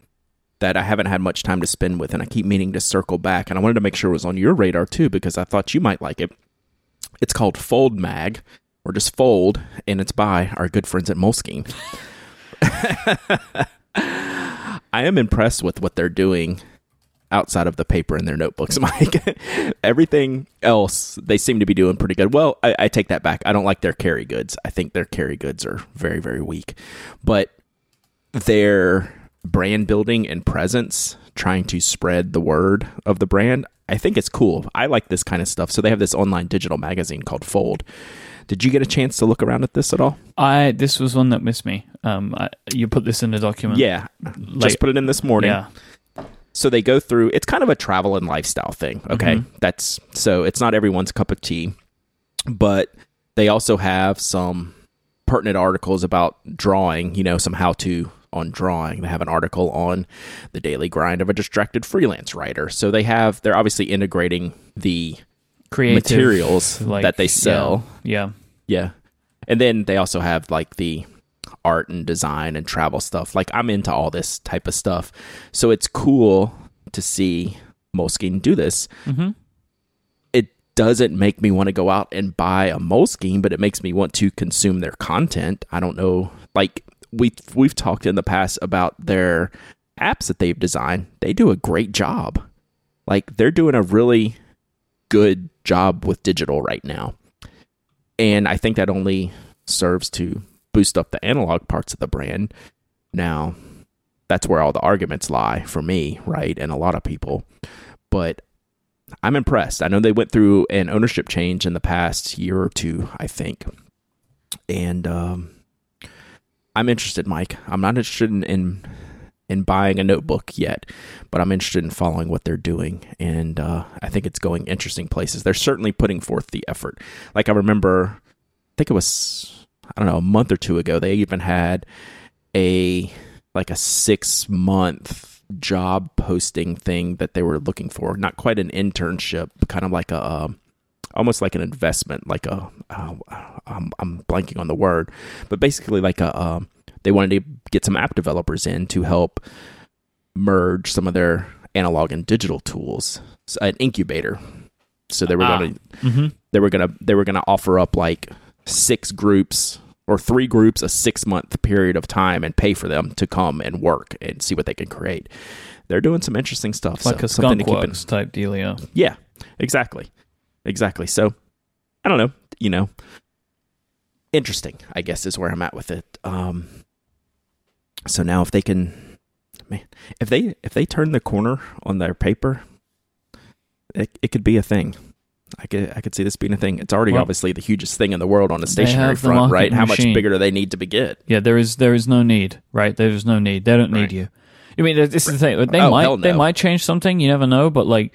that I haven't had much time to spend with, and I keep meaning to circle back. And I wanted to make sure it was on your radar too because I thought you might like it. It's called Fold Mag, or just Fold, and it's by our good friends at Moleskine. I am impressed with what they're doing outside of the paper in their notebooks, Myke. Everything else, they seem to be doing pretty good. Well, I, I take that back. I don't like their carry goods. I think their carry goods are very, very weak. But their brand building and presence, trying to spread the word of the brand, I think it's cool. I like this kind of stuff. So they have this online digital magazine called Fold. Did you get a chance to look around at this at all? I this was one that missed me. Um, I, you put this in the document. Yeah. Late- Just put it in this morning. yeah. so they go through it's kind of a travel and lifestyle thing okay that's so it's not everyone's cup of tea but they also have some pertinent articles about drawing you know some how to on drawing they have an article on the daily grind of a distracted freelance writer so they have they're obviously integrating the Creative materials like, that they sell Yeah. yeah. And then they also have like the art and design and travel stuff. Like I'm into all this type of stuff. So it's cool to see Moleskine do this. yeah. hmm It doesn't make me want to go out and buy a Moleskine, but it makes me want to consume their content. I don't know. Like we we've talked in the past about their apps that they've designed. They do a great job. Like they're doing a really good job with digital right now. And I think that only serves to boost up the analog parts of the brand. Now, that's where all the arguments lie for me, right? And a lot of people. But I'm impressed. I know they went through an ownership change in the past year or two, I think. And um, I'm interested, Myke. I'm not interested in, in in buying a notebook yet, but I'm interested in following what they're doing, and uh, I think it's going interesting places. They're certainly putting forth the effort. Like I remember, I think it was I don't know a month or two ago. They even had a like a six month job posting thing that they were looking for. Not quite an internship, but kind of like a um, almost like an investment, like a uh, I'm, I'm blanking on the word, but basically like a um, they wanted to get some app developers in to help merge some of their analog and digital tools, So, an incubator. So they were Ah. going to hmm they were gonna they were gonna offer up like six groups or three groups a six month period of time and pay for them to come and work and see what they can create. They're doing some interesting stuff. Like so a something to skunk keep in. type dealio. Yeah, exactly, exactly. So I don't know, you know, interesting. I guess is where I'm at with it. Um, so now if they can, man, if they if they turn the corner on their paper, it it could be a thing. I could I could see this being a thing. It's already Well, obviously the hugest thing in the world on a stationery the front, right? marketing How much bigger do they need to be get? Yeah, there is there is no need, right? There is no need. They don't need Right. you. I mean, this is the thing. They Oh, might they might change something. You never know, but like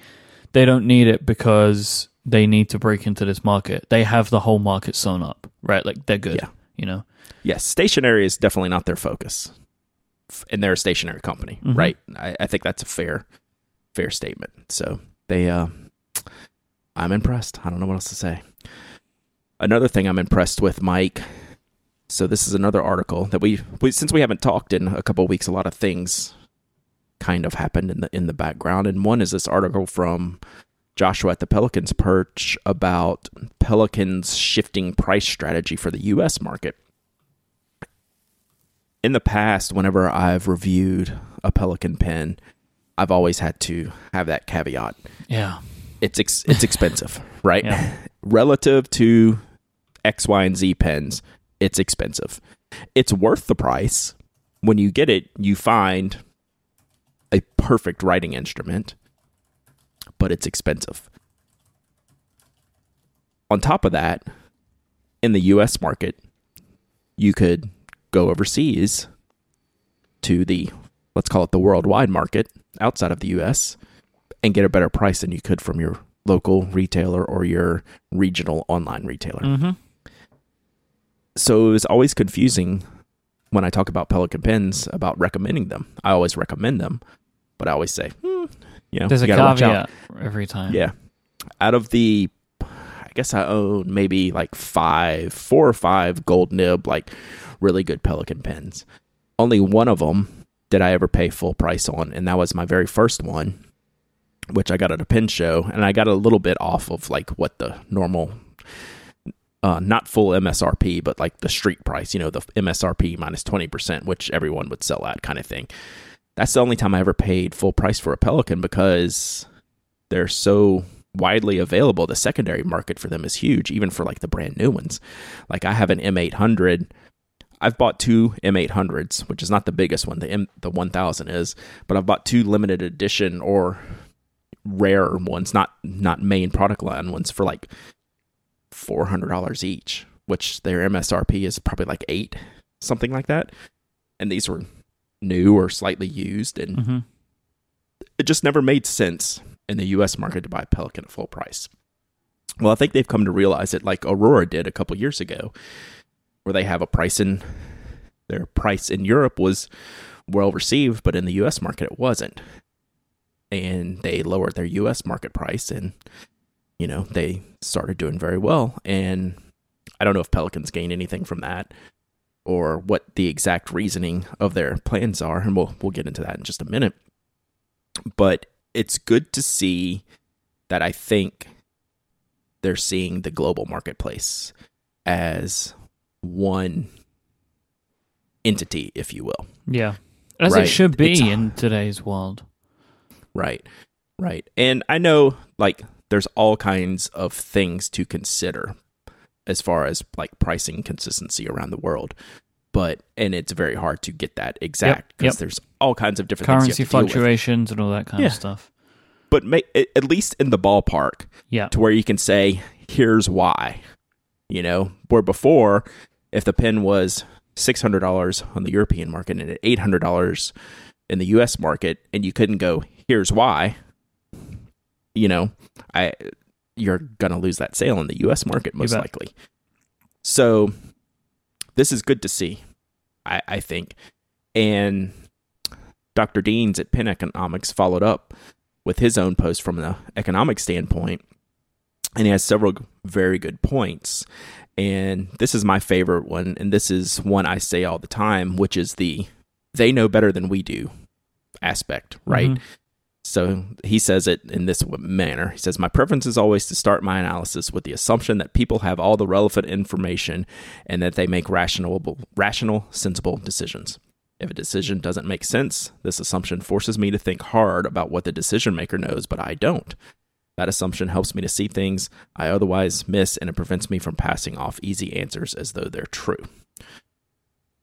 they don't need it because they need to break into this market. They have the whole market sewn up, right? Like they're good. Yeah. You know. Yes, stationery is definitely not their focus, and they're a stationery company, Mhm. right? I, I think that's a fair, fair statement. So they, uh, I'm impressed. I don't know what else to say. Another thing I'm impressed with, Myke. So this is another article that we, we since we haven't talked in a couple of weeks, a lot of things kind of happened in the in the background, and one is this article from Joshua at the Pelikan's Perch about Pelikan's shifting price strategy for the U.S. market in the past, whenever I've reviewed a Pelikan pen, I've always had to have that caveat. Yeah. It's ex- it's expensive, right? Yeah. Relative to X, Y, and Z pens, it's expensive. It's worth the price. When you get it, you find a perfect writing instrument, but it's expensive. On top of that, in the US market, you could go overseas to the let's call it the worldwide market outside of the US and get a better price than you could from your local retailer or your regional online retailer. Mm-hmm. So it was always confusing when I talk about Pelikan pens about recommending them. I always recommend them, but I always say, hmm, you know, There's a you out. caveat every time. Yeah. Out of the, I guess I own maybe like five, four or five gold nib, like really good Pelikan pens. Only one of them did I ever pay full price on, and that was my very first one, which I got at a pen show, and I got a little bit off of like what the normal. Uh, not full MSRP, but like the street price, you know, the MSRP minus 20%, which everyone would sell at kind of thing. That's the only time I ever paid full price for a Pelikan because they're so widely available. The secondary market for them is huge, even for like the brand new ones. Like I have an M800. I've bought two M800s, which is not the biggest one. The M the 1000 is, but I've bought two limited edition or rare ones, not not main product line ones for like four hundred dollars each, which their MSRP is probably like eight, something like that. And these were new or slightly used, and hmm it just never made sense in the US market to buy Pelikan at full price. Well, I think they've come to realize it like Aurora did a couple years ago, where they have a price in their price in Europe was well received, but in the US market it wasn't. And they lowered their US market price and you know, they started doing very well. And I don't know if Pelikans gain anything from that or what the exact reasoning of their plans are, and we'll we'll get into that in just a minute. But it's good to see that I think they're seeing the global marketplace as one entity, if you will. Yeah. As Right. it should be It's- in today's world. Right. Right. And I know like there's all kinds of things to consider as far as like pricing consistency around the world. But and it's very hard to get that exact because yep. there's all kinds of different Currency things you have to deal with. fluctuations and all that kind Yeah. of stuff. But make, at least in the ballpark Yeah. to where you can say, here's why. You know, where before, if the pen was $600 on the European market and at $800 in the US market, and you couldn't go, here's why, you know, I you're going to lose that sale in the US market most likely. So this is good to see, I, I think. And Dr. Deans at Pen Economics followed up with his own post from an economic standpoint, and he has several very good points. And this is my favorite one, and this is one I say all the time, which is the they know better than we do aspect, right? Mhm. So he says it in this manner. He says, My preference is always to start my analysis with the assumption that people have all the relevant information and that they make rational, rational, sensible decisions. If a decision doesn't make sense, this assumption forces me to think hard about what the decision maker knows, but I don't. That assumption helps me to see things I otherwise miss and it prevents me from passing off easy answers as though they're true.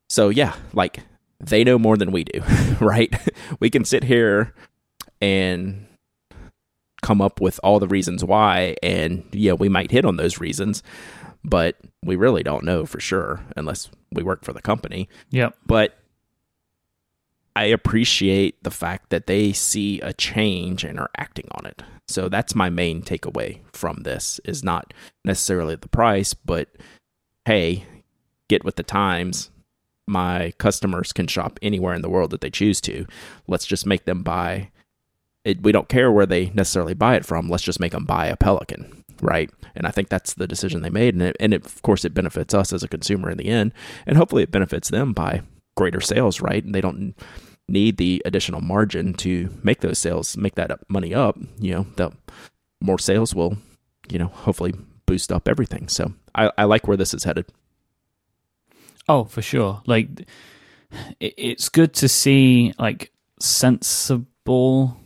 So, yeah, like they know more than we do, right? we can sit here and come up with all the reasons why, and yeah, we might hit on those reasons, but we really don't know for sure unless we work for the company Yep. but I appreciate the fact that they see a change and are acting on it. So that's my main takeaway from this is not necessarily the price, but hey, get with the times. My customers can shop anywhere in the world that they choose to. Let's just make them buy it, we don't care where they necessarily buy it from. Let's just make them buy a Pelikan, right? And I think that's the decision they made, and it, and it, of course it benefits us as a consumer in the end, and hopefully it benefits them by greater sales, right? And they don't need the additional margin to make those sales, make that money up. You know, the more sales will, you know, hopefully boost up everything. So I, I like where this is headed. Oh, for sure. Like, it, it's good to see like sensible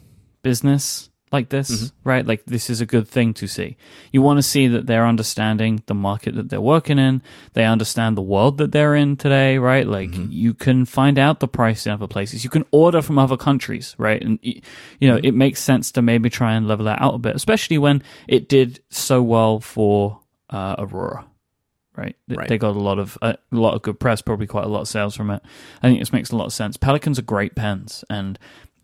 business like this, Mhm. right? Like, this is a good thing to see. You want to see that they're understanding the market that they're working in. They understand the world that they're in today, right? Like, Mhm. you can find out the price in other places. You can order from other countries, right? And you know, it makes sense to maybe try and level that out a bit, especially when it did so well for uh, Aurora right? They- Right. They got a lot of a lot of good press, probably quite a lot of sales from it. I think this makes a lot of sense. Pelikans are great pens, and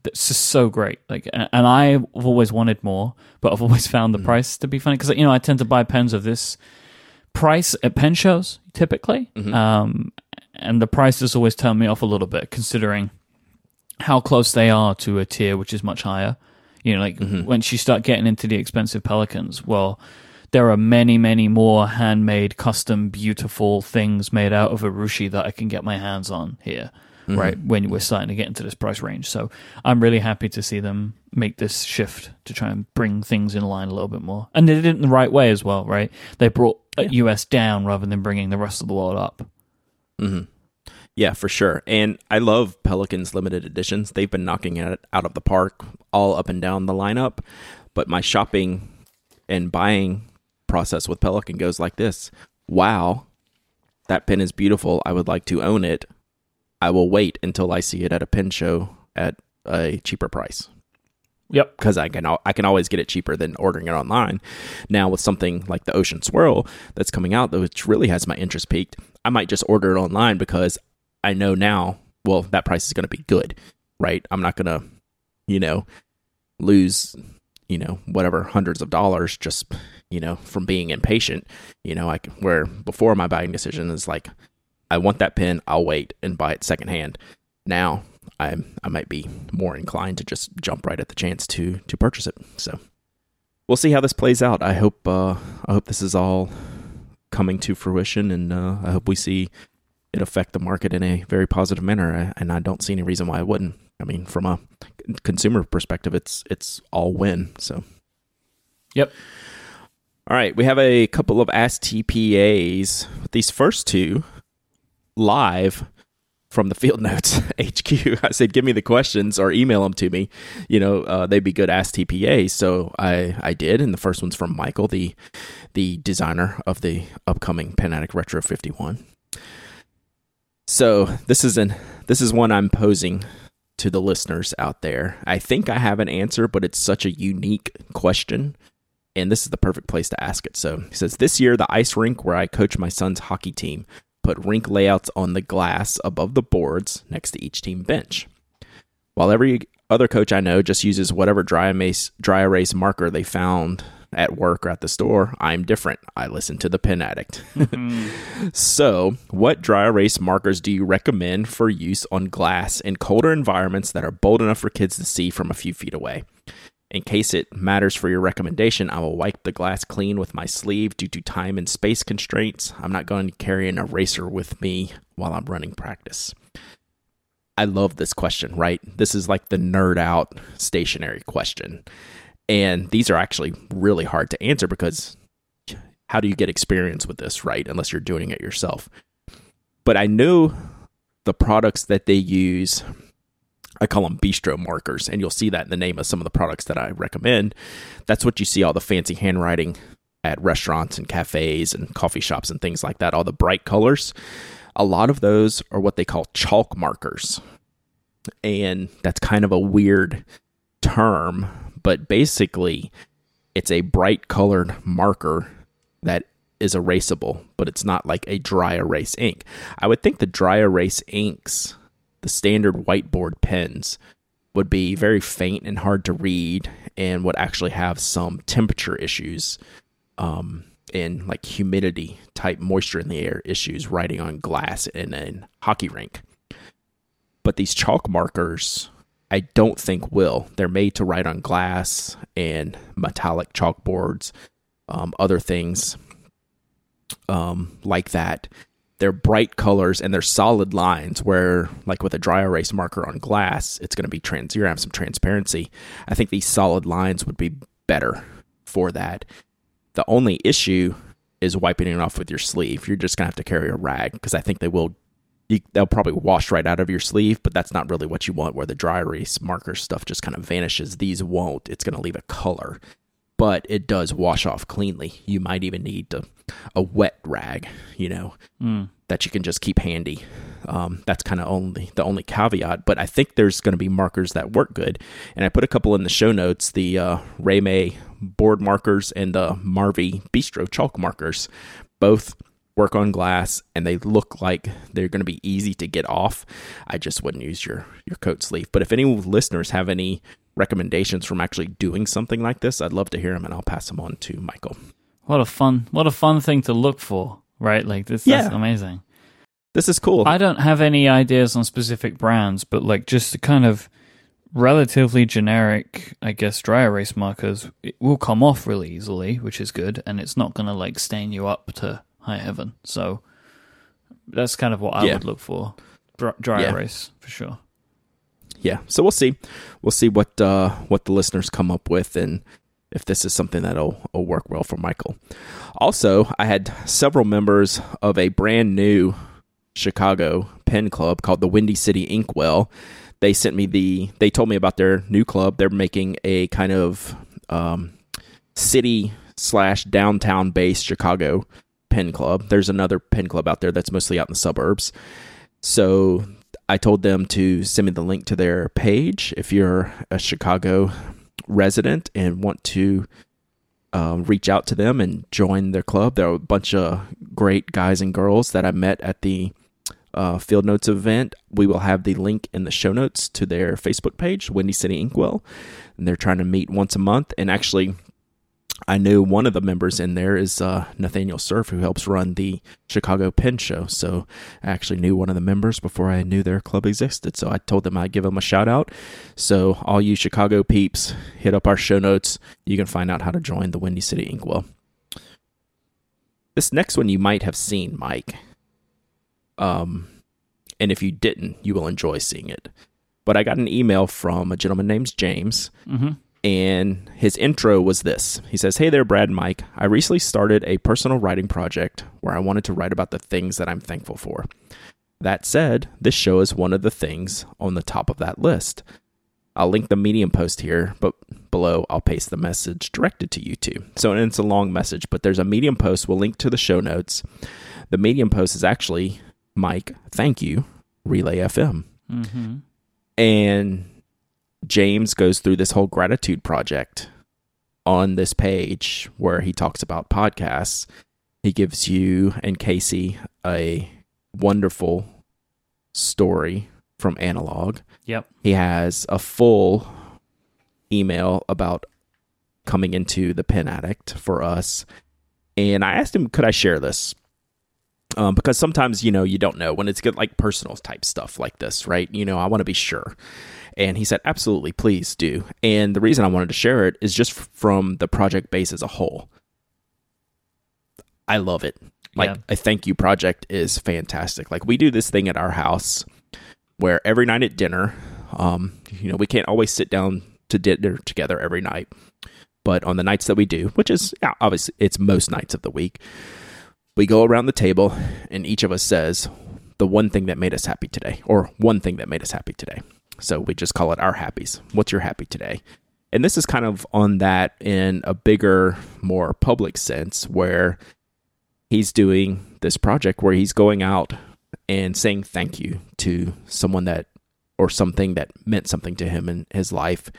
It's just so great. Like, and I've always wanted more, but I've always found the mm. price to be funny because you know I tend to buy pens of this price at pen shows typically, mm-hmm. um, and the prices always turn me off a little bit considering how close they are to a tier which is much higher. You know, like mm-hmm. once you start getting into the expensive Pelikans, well, there are many, many more handmade, custom, beautiful things made out of Urushi that I can get my hands on here. Right when we're starting to get into this price range, so I'm really happy to see them make this shift to try and bring things in line a little bit more, and they did it in the right way as well. Right, they brought uh, US down rather than bringing the rest of the world up. Mm-hmm. Yeah, for sure. And I love Pelikan's limited editions. They've been knocking it out of the park all up and down the lineup. But my shopping and buying process with Pelikan goes like this Wow, that pen is beautiful. I would like to own it. I will wait until I see it at a pin show at a cheaper price Yep. because I can I can always get it cheaper than ordering it online. Now with something like the Ocean Swirl that's coming out, which really has my interest peaked, I might just order it online because I know now. Well, that price is going to be good, right? I'm not going to, you know, lose, you know, whatever hundreds of dollars just, you know, from being impatient. You know, like where before my buying decision is like, I want that pen, I'll wait and buy it secondhand. Now I I might be more inclined to just jump right at the chance to to purchase it. So we'll see how this plays out. I hope uh, I hope this is all coming to fruition, and uh, I hope we see it affect the market in a very positive manner. And I don't see any reason why it wouldn't. I mean, from a consumer perspective, it's it's all win. So. Yep. All right, we have a couple of STPAs. TPAs. These first two live from the Field Notes HQ. I said, give me the questions or email them to me. You know, uh, they'd be good Ask TPA. So I I did, and the first one's from Michael, the the designer of the upcoming Pen Addict Retro 51. So this is an this is one I'm posing to the listeners out there. I think I have an answer, but it's such a unique question and this is the perfect place to ask it. So he says, This year, the ice rink where I coach my son's hockey team put rink layouts on the glass above the boards next to each team bench. While every other coach I know just uses whatever dry erase, dry erase marker they found at work or at the store, I'm different. I listen to the pen addict. so, what dry erase markers do you recommend for use on glass in colder environments that are bold enough for kids to see from a few feet away? In case it matters for your recommendation, I will wipe the glass clean with my sleeve due to time and space constraints. I'm not going to carry an eraser with me while I'm running practice. I love this question, right? This is like the nerd out stationery question. And these are actually really hard to answer because how do you get experience with this, right? Unless you're doing it yourself. But I know the products that they use I call them bistro markers, and you'll see that in the name of some of the products that I recommend. That's what you see all the fancy handwriting at restaurants and cafes and coffee shops and things like that, all the bright colors. A lot of those are what they call chalk markers. And that's kind of a weird term, but basically, it's a bright colored marker that is erasable, but it's not like a dry erase ink. I would think the dry erase inks standard whiteboard pens would be very faint and hard to read and would actually have some temperature issues um, and like humidity type moisture in the air issues writing on glass in a hockey rink. But these chalk markers, I don't think will. They're made to write on glass and metallic chalkboards, um, other things um, like that they're bright colors and they're solid lines where like with a dry erase marker on glass it's going to be trans you're going to have some transparency. I think these solid lines would be better for that. The only issue is wiping it off with your sleeve. You're just going to have to carry a rag because i think they will you, they'll probably wash right out of your sleeve but that's not really what you want where the dry erase marker stuff just kind of vanishes. These won't. It's going to leave a color. But it does wash off cleanly. You might even need to, a wet rag you know that you can just keep handy. Um, that's kind of only the only caveat, but I think there's going to be markers that work good. And I put a couple in the show notes: the uh, Raymay board markers and the Marvy Bistro chalk markers. Both work on glass and they look like they're going to be easy to get off, I just wouldn't use your your coat sleeve. But if any listeners have any recommendations from actually doing something like this, I'd love to hear them and I'll pass them on to Michael. What a fun what a fun thing to look for, right? Like this Yeah. that's amazing. This is cool. I don't have any ideas on specific brands, but like just the kind of relatively generic, I guess, dry erase markers it will come off really easily, which is good, and it's not gonna like stain you up to high heaven. So that's kind of what I Yeah. would look for. Dry, Yeah. erase for sure. yeah so we'll see we'll see what uh what the listeners come up with and if this is something that'll will work well for michael. Also i had several members of a brand new chicago pen club called the windy city inkwell. They sent me the they told me about their new club. They're making a kind of um city slash downtown based chicago pen club. There's another pen club out there that's mostly out in the suburbs. So I told them to send me the link to their page. If you're a Chicago resident and want to um, reach out to them and join their club. There are a bunch of great guys and girls that I met at the uh, Field Notes event. We will have the link in the show notes to their Facebook page, Windy City Inkwell. And they're trying to meet once a month. And actually, I knew one of the members in there is uh, Nathaniel Surf, who helps run the Chicago Pen Show. So I actually knew one of the members before I knew their club existed. So I told them I'd give them a shout out. So all you Chicago peeps, hit up our show notes. You can find out how to join the Windy City Inkwell. This next one you might have seen, Myke. Um, and if you didn't, you will enjoy seeing it. But I got an email from a gentleman named James Mm-hmm. And his intro was this. He says, Hey there, Brad and Myke. I recently started a personal writing project where I wanted to write about the things that I'm thankful for. That said, this show is one of the things on the top of that list. I'll link the Medium post here, but below I'll paste the message directed to you two. So and it's a long message, but there's a Medium post. We'll link to the show notes. The Medium post is actually Myke, thank you, Relay FM. Mm-hmm. And James goes through this whole gratitude project on this page where he talks about podcasts. He gives you and Casey a wonderful story from Analog. Yep. He has a full email about coming into the pen addict for us. And I asked him, could I share this? Um, because sometimes, you know, you don't know when it's good, like personal type stuff like this, right? You know, I want to be sure. And he said, absolutely, please do. And the reason I wanted to share it is just from the project base as a whole. I love it. Like Yeah. a thank you project is fantastic. Like we do this thing at our house where every night at dinner, um, you know, we can't always sit down to dinner together every night, but on the nights that we do, which is obviously it's most nights of the week, we go around the table and each of us says the one thing that made us happy today, or one thing that made us happy today. So we just call it our happies. What's your happy today? And this is kind of on that in a bigger, more public sense where he's doing this project where he's going out and saying thank you to someone that or something that meant something to him in his life.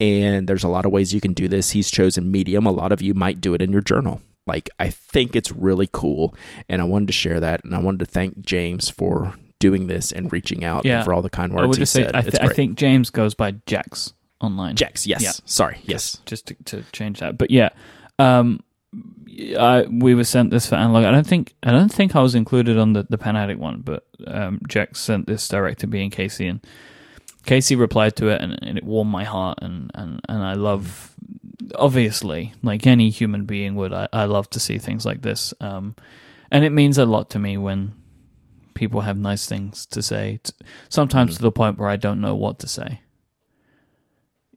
And there's a lot of ways you can do this. He's chosen Medium. A lot of you might do it in your journal. Like, I think it's really cool. And I wanted to share that. And I wanted to thank James for doing this and reaching out Yeah. and for all the kind I words would he just say said. I, th- I think James goes by Jax online. Jax, yes. Yeah. Sorry, yes. just to, to change that. But yeah, um, I, we were sent this for analog. I don't think I don't think I was included on the the Pen Addict one, but um, Jack sent this direct to me and Casey, and Casey replied to it, and, and it warmed my heart, and and and I love, obviously, like any human being would, I, I love to see things like this, um, and it means a lot to me when people have nice things to say. Sometimes to the point where I don't know what to say.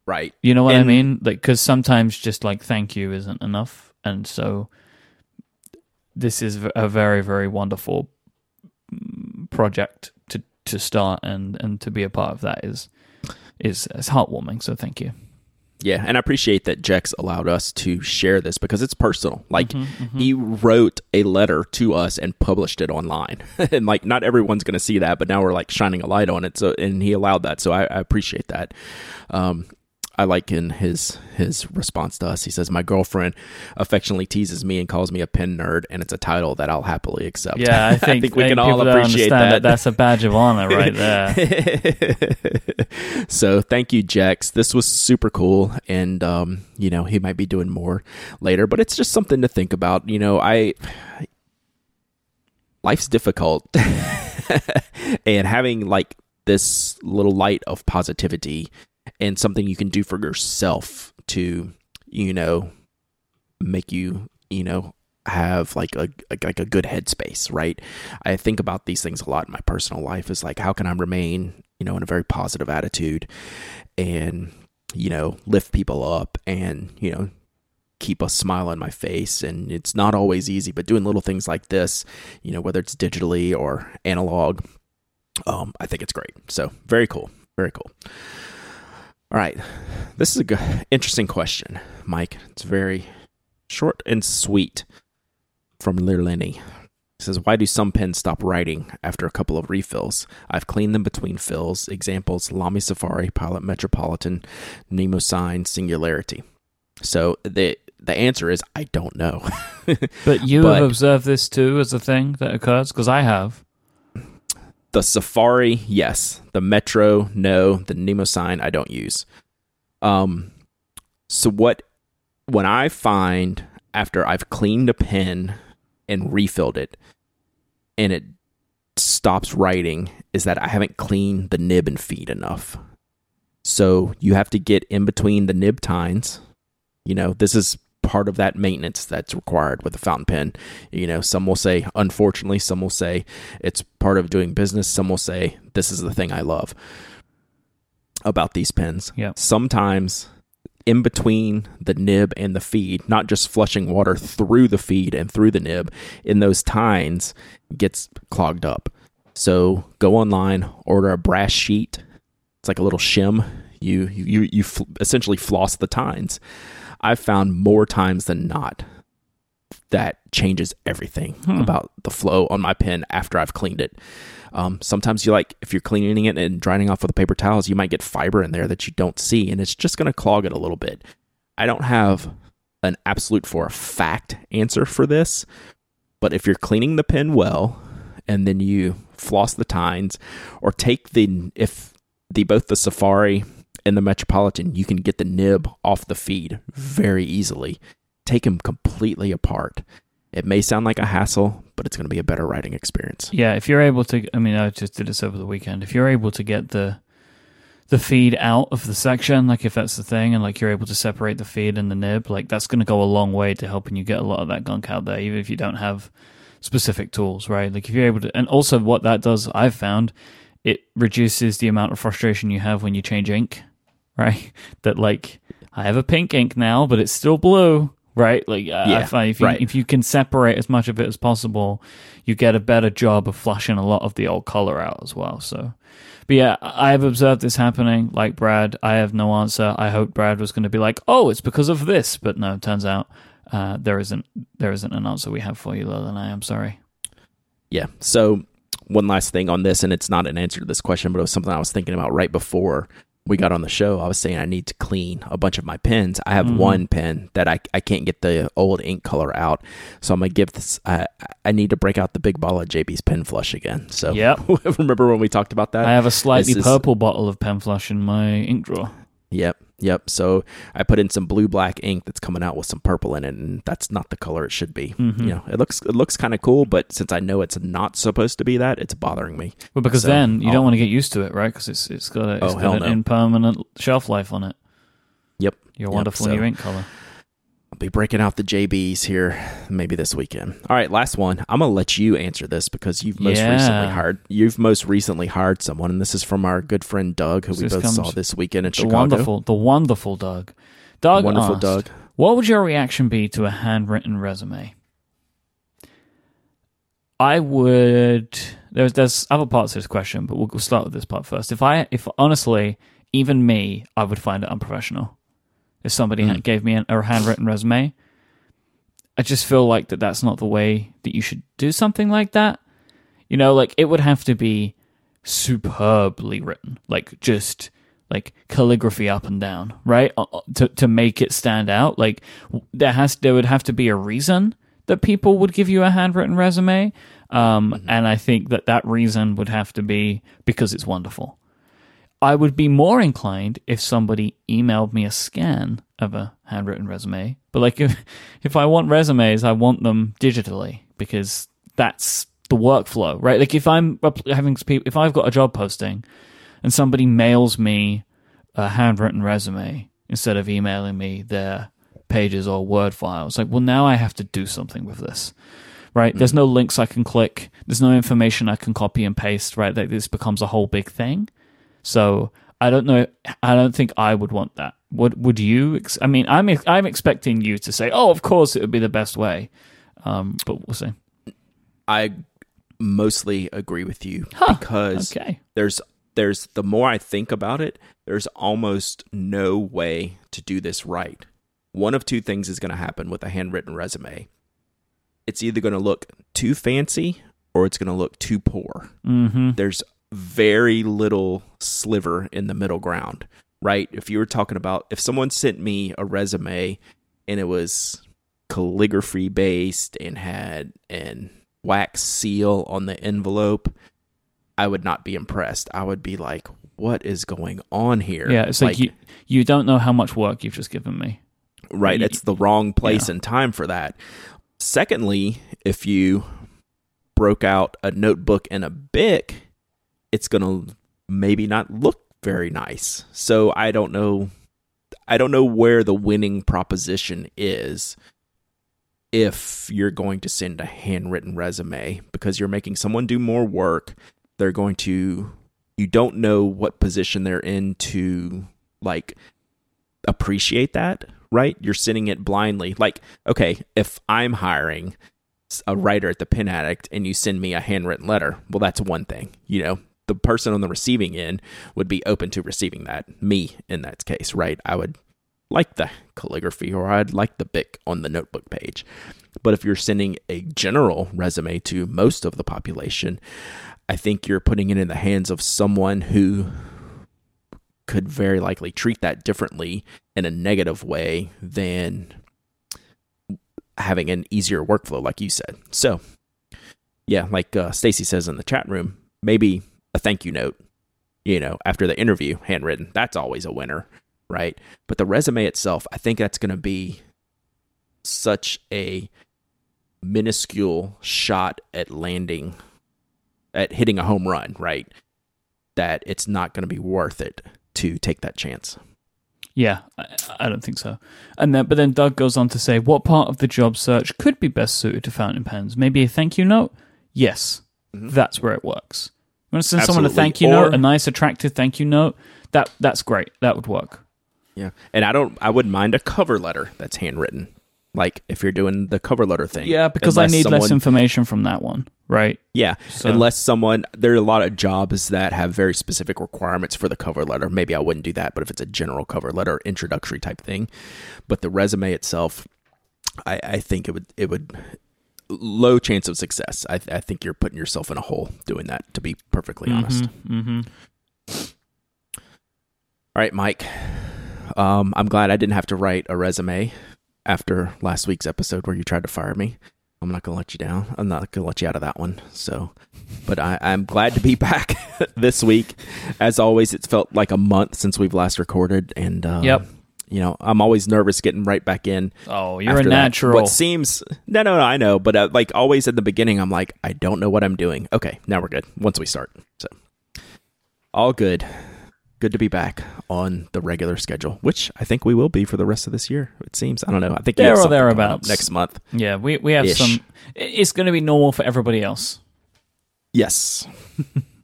Right. You know what I mean? Like, because sometimes just like thank you isn't enough, and so this is a very, very wonderful mm, project to to start, and and to be a part of that is is is heartwarming. So thank you. Yeah, and I appreciate that Jax allowed us to share this because it's personal. Like Mm-hmm, he wrote a letter to us and published it online, and like not everyone's going to see that, but now we're like shining a light on it. So and he allowed that, so I, I appreciate that. Um, I like in his his response to us. He says, "My girlfriend affectionately teases me and calls me a pen nerd, and it's a title that I'll happily accept." Yeah, I think, I think we can all appreciate understand that. That's a badge of honor right there. so thank you, Jax. This was super cool, and um, you know he might be doing more later, but it's just something to think about. You know, I life's difficult, and having like this little light of positivity and something you can do for yourself to, you know, make you, you know, have like a like a good headspace, right? I think about these things a lot in my personal life is like how can I remain, you know, in a very positive attitude and, you know, lift people up and, you know, keep a smile on my face and it's not always easy, but doing little things like this, you know, whether it's digitally or analog, um, I think it's great. So very cool. Very cool. All right. This is a good, interesting question, Myke. It's very short and sweet from Lirlini. It says, Why do some pens stop writing after a couple of refills? I've cleaned them between fills. Examples Lamy Safari, Pilot Metropolitan, Nemosine, Singularity. So the the answer is I don't know. But you But- have observed this too as a thing that occurs? Because I have. The Safari, yes. The Metro, no. The Nemosine, I don't use. Um, so what? When I find after I've cleaned a pen and refilled it, and it stops writing, is that I haven't cleaned the nib and feed enough. So you have to get in between the nib tines. You know, this is part of that maintenance that's required with a fountain pen. You know, some will say, unfortunately, some will say it's part of doing business. Some will say, this is the thing I love about these pens. Yeah. Sometimes in between the nib and the feed, not just flushing water through the feed and through the nib, in those tines gets clogged up. So go online, order a brass sheet. It's like a little shim. You you you, you essentially floss the tines. I've found more times than not that changes everything Hmm. about the flow on my pen after I've cleaned it. Um, sometimes you like if you're cleaning it and drying off with the paper towels, you might get fiber in there that you don't see, and it's just going to clog it a little bit. I don't have an absolute for a fact answer for this, but if you're cleaning the pen well, and then you floss the tines, or take the if the both the Safari and the Metropolitan, you can get the nib off the feed very easily. Take them completely apart. It may sound like a hassle, but it's going to be a better writing experience. Yeah, if you're able to, I mean, I just did this over the weekend. If you're able to get the the feed out of the section, like if that's the thing, and like you're able to separate the feed and the nib, like that's going to go a long way to helping you get a lot of that gunk out there, even if you don't have specific tools, right? Like if you're able to, and also what that does, I've found, it reduces the amount of frustration you have when you change ink, right? That like I have a pink ink now, but it's still blue. Right, like uh, I Yeah, find if you right. if you can separate as much of it as possible, you get a better job of flushing a lot of the old color out as well. So, but yeah, I have observed this happening. Like Brad, I have no answer. I hope Brad was going to be like, "Oh, it's because of this," but no. It turns out uh, there isn't. There isn't an answer we have for you. And I am sorry. Yeah. So one last thing on this, and it's not an answer to this question, but it was something I was thinking about right before we got on the show. I was saying I need to clean a bunch of my pens. I have Mhm. one pen that I, I can't get the old ink color out, so I'm gonna give this. I I need to break out the big ball of JB's pen flush again. So Yep. remember when we talked about that? I have a slightly this is- purple bottle of pen flush in my ink drawer. Yep, yep. So I put in some blue black ink that's coming out with some purple in it, and that's not the color it should be. Mhm. You know, it looks it looks kind of cool, but since I know it's not supposed to be that, it's bothering me. Well, because So, then you I'll- don't want to get used to it, right? Because it's it's got a, it's Oh, got an no. impermanent shelf life on it. Yep. Your Yep, wonderful so- new ink color. I'll be breaking out the JBs here maybe this weekend. All right, last one. I'm gonna let you answer this because you've most Yeah. recently hired you've most recently hired someone, and this is from our good friend Doug, who we both saw this weekend in The Chicago. wonderful, the wonderful Doug. Doug Wonderful asked, Doug. What would your reaction be to a handwritten resume? I would. There's there's other parts of this question, but we'll, we'll start with this part first. If I, if honestly, even me, I would find it unprofessional. If somebody Mm. gave me an, a handwritten resume, I just feel like that that's not the way that you should do something like that. You know, like it would have to be superbly written, like just like calligraphy up and down, right? Uh, uh, To to make it stand out. Like there has there would have to be a reason that people would give you a handwritten resume. Um, and I think that that reason would have to be because it's wonderful. I would be more inclined if somebody emailed me a scan of a handwritten resume. But like if if I want resumes, I want them digitally because that's the workflow, right? Like if I'm having spe- if I've got a job posting and somebody mails me a handwritten resume instead of emailing me their pages or word files, like well now I have to do something with this. Right? There's hmm. no links I can click. There's no information I can copy and paste, right? Like this becomes a whole big thing. So I don't know. I don't think I would want that. Would Would you? Ex- I mean, I'm I'm expecting you to say, "Oh, of course, it would be the best way," um, but we'll see. I mostly agree with you Huh, because Okay. there's there's the more I think about it, there's almost no way to do this right. One of two things is going to happen with a handwritten resume. It's either going to look too fancy or it's going to look too poor. Mm-hmm. There's very little sliver in the middle ground, right? If you were talking about if someone sent me a resume and it was calligraphy based and had an wax seal on the envelope, I would not be impressed. I would be like, what is going on here? Yeah, it's like, you you don't know how much work you've just given me. right, you- it's the wrong place yeah. and time for that. Secondly, if you broke out a notebook and a bic, it's going to maybe not look very nice. So I don't know I don't know where the winning proposition is if you're going to send a handwritten resume because you're making someone do more work. They're going to you don't know what position they're in to like appreciate that, right? You're sending it blindly. Like, okay, if I'm hiring a writer at the Pen Addict and you send me a handwritten letter, well, that's one thing. You know, the person on the receiving end would be open to receiving that. Me in that case, right? I would like the calligraphy or I'd like the bic on the notebook page. But if you're sending a general resume to most of the population, I think you're putting it in the hands of someone who could very likely treat that differently in a negative way than having an easier workflow, like you said. So, yeah, like uh, Stacy says in the chat room, maybe a thank you note, you know, after the interview, handwritten. That's always a winner, right? But the resume itself, I think that's going to be such a minuscule shot at landing, at hitting a home run, right? That it's not going to be worth it to take that chance. Yeah, I, I don't think so. And then, but then Doug goes on to say, what part of the job search could be best suited to fountain pens? Maybe a thank you note. Yes, mm-hmm. that's where it works. Want to send someone a thank you Or- note, a nice, attractive thank you note. That that's great. That would work. Yeah. And I don't I wouldn't mind a cover letter that's handwritten. Like if you're doing the cover letter thing. Yeah, because I need less information from that one. Right. Yeah. So- Unless someone there are a lot of jobs that have very specific requirements for the cover letter. Maybe I wouldn't do that, but if it's a general cover letter, introductory type thing. But the resume itself, I, I think it would it would low chance of success. I, I think you're putting yourself in a hole doing that, to be perfectly honest. Mm-hmm. All right, Myke. Um, I'm glad I didn't have to write a resume after last week's episode where you tried to fire me. I'm not gonna let you down. I'm not gonna let you out of that one. So, but I, I'm glad to be back this week. As always, it's felt like a month since we've last recorded, and uh, Yep. You know, I'm always nervous getting right back in. Oh, you're a that. natural. What seems no, no, no, I know, but uh, like always at the beginning, I'm like, I don't know what I'm doing. Okay, now we're good. Once we start, so all good. Good to be back on the regular schedule, which I think we will be for the rest of this year. It seems. I don't know. I think There or something coming up thereabouts. next month. yeah, we we have Ish. some. It's going to be normal for everybody else. Yes.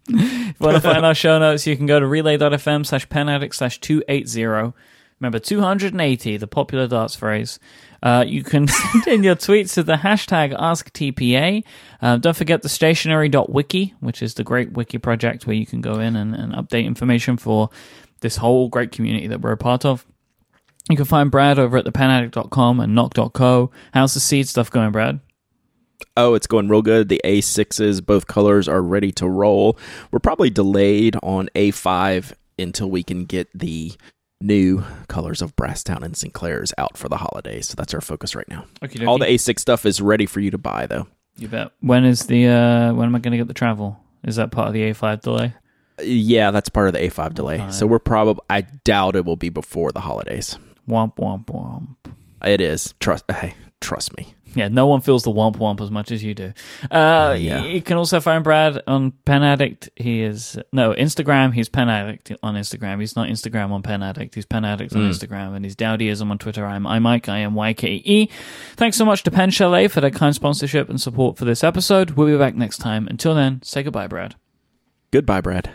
If you want to find our show notes, you can go to relay.fm slash penaddict slash 280. Remember, 280, the popular darts phrase. Uh, you can send in your tweets to the hashtag AskTPA. Uh, don't forget the stationery.wiki, which is the great wiki project where you can go in and, and update information for this whole great community that we're a part of. You can find Brad over at thepenaddict.com and nock.co. How's the seed stuff going, Brad? Oh, it's going real good. The A6s, both colors are ready to roll. We're probably delayed on A5 until we can get the new colors of Brasstown and Sinclair's out for the holidays. So that's our focus right now. Okay, All the A6 stuff is ready for you to buy though. You bet. When is the uh when am I going to get the travel? Is that part of the A5 delay? Yeah, that's part of the A5 delay. Fine. So we're probably I doubt it will be before the holidays. Womp womp womp. It is. Trust hey, trust me. Yeah, no one feels the womp womp as much as you do. Uh, Yeah. You can also find Brad on Pen Addict. He is no Instagram. He's Pen Addict on Instagram. He's not Instagram on Pen Addict. He's Pen Addict on Mm. Instagram, and he's Dowdyism on Twitter. I'm I Myke. I am YKE. Thanks so much to Pen Chalet for their kind sponsorship and support for this episode. We'll be back next time. Until then, say goodbye, Brad. Goodbye, Brad.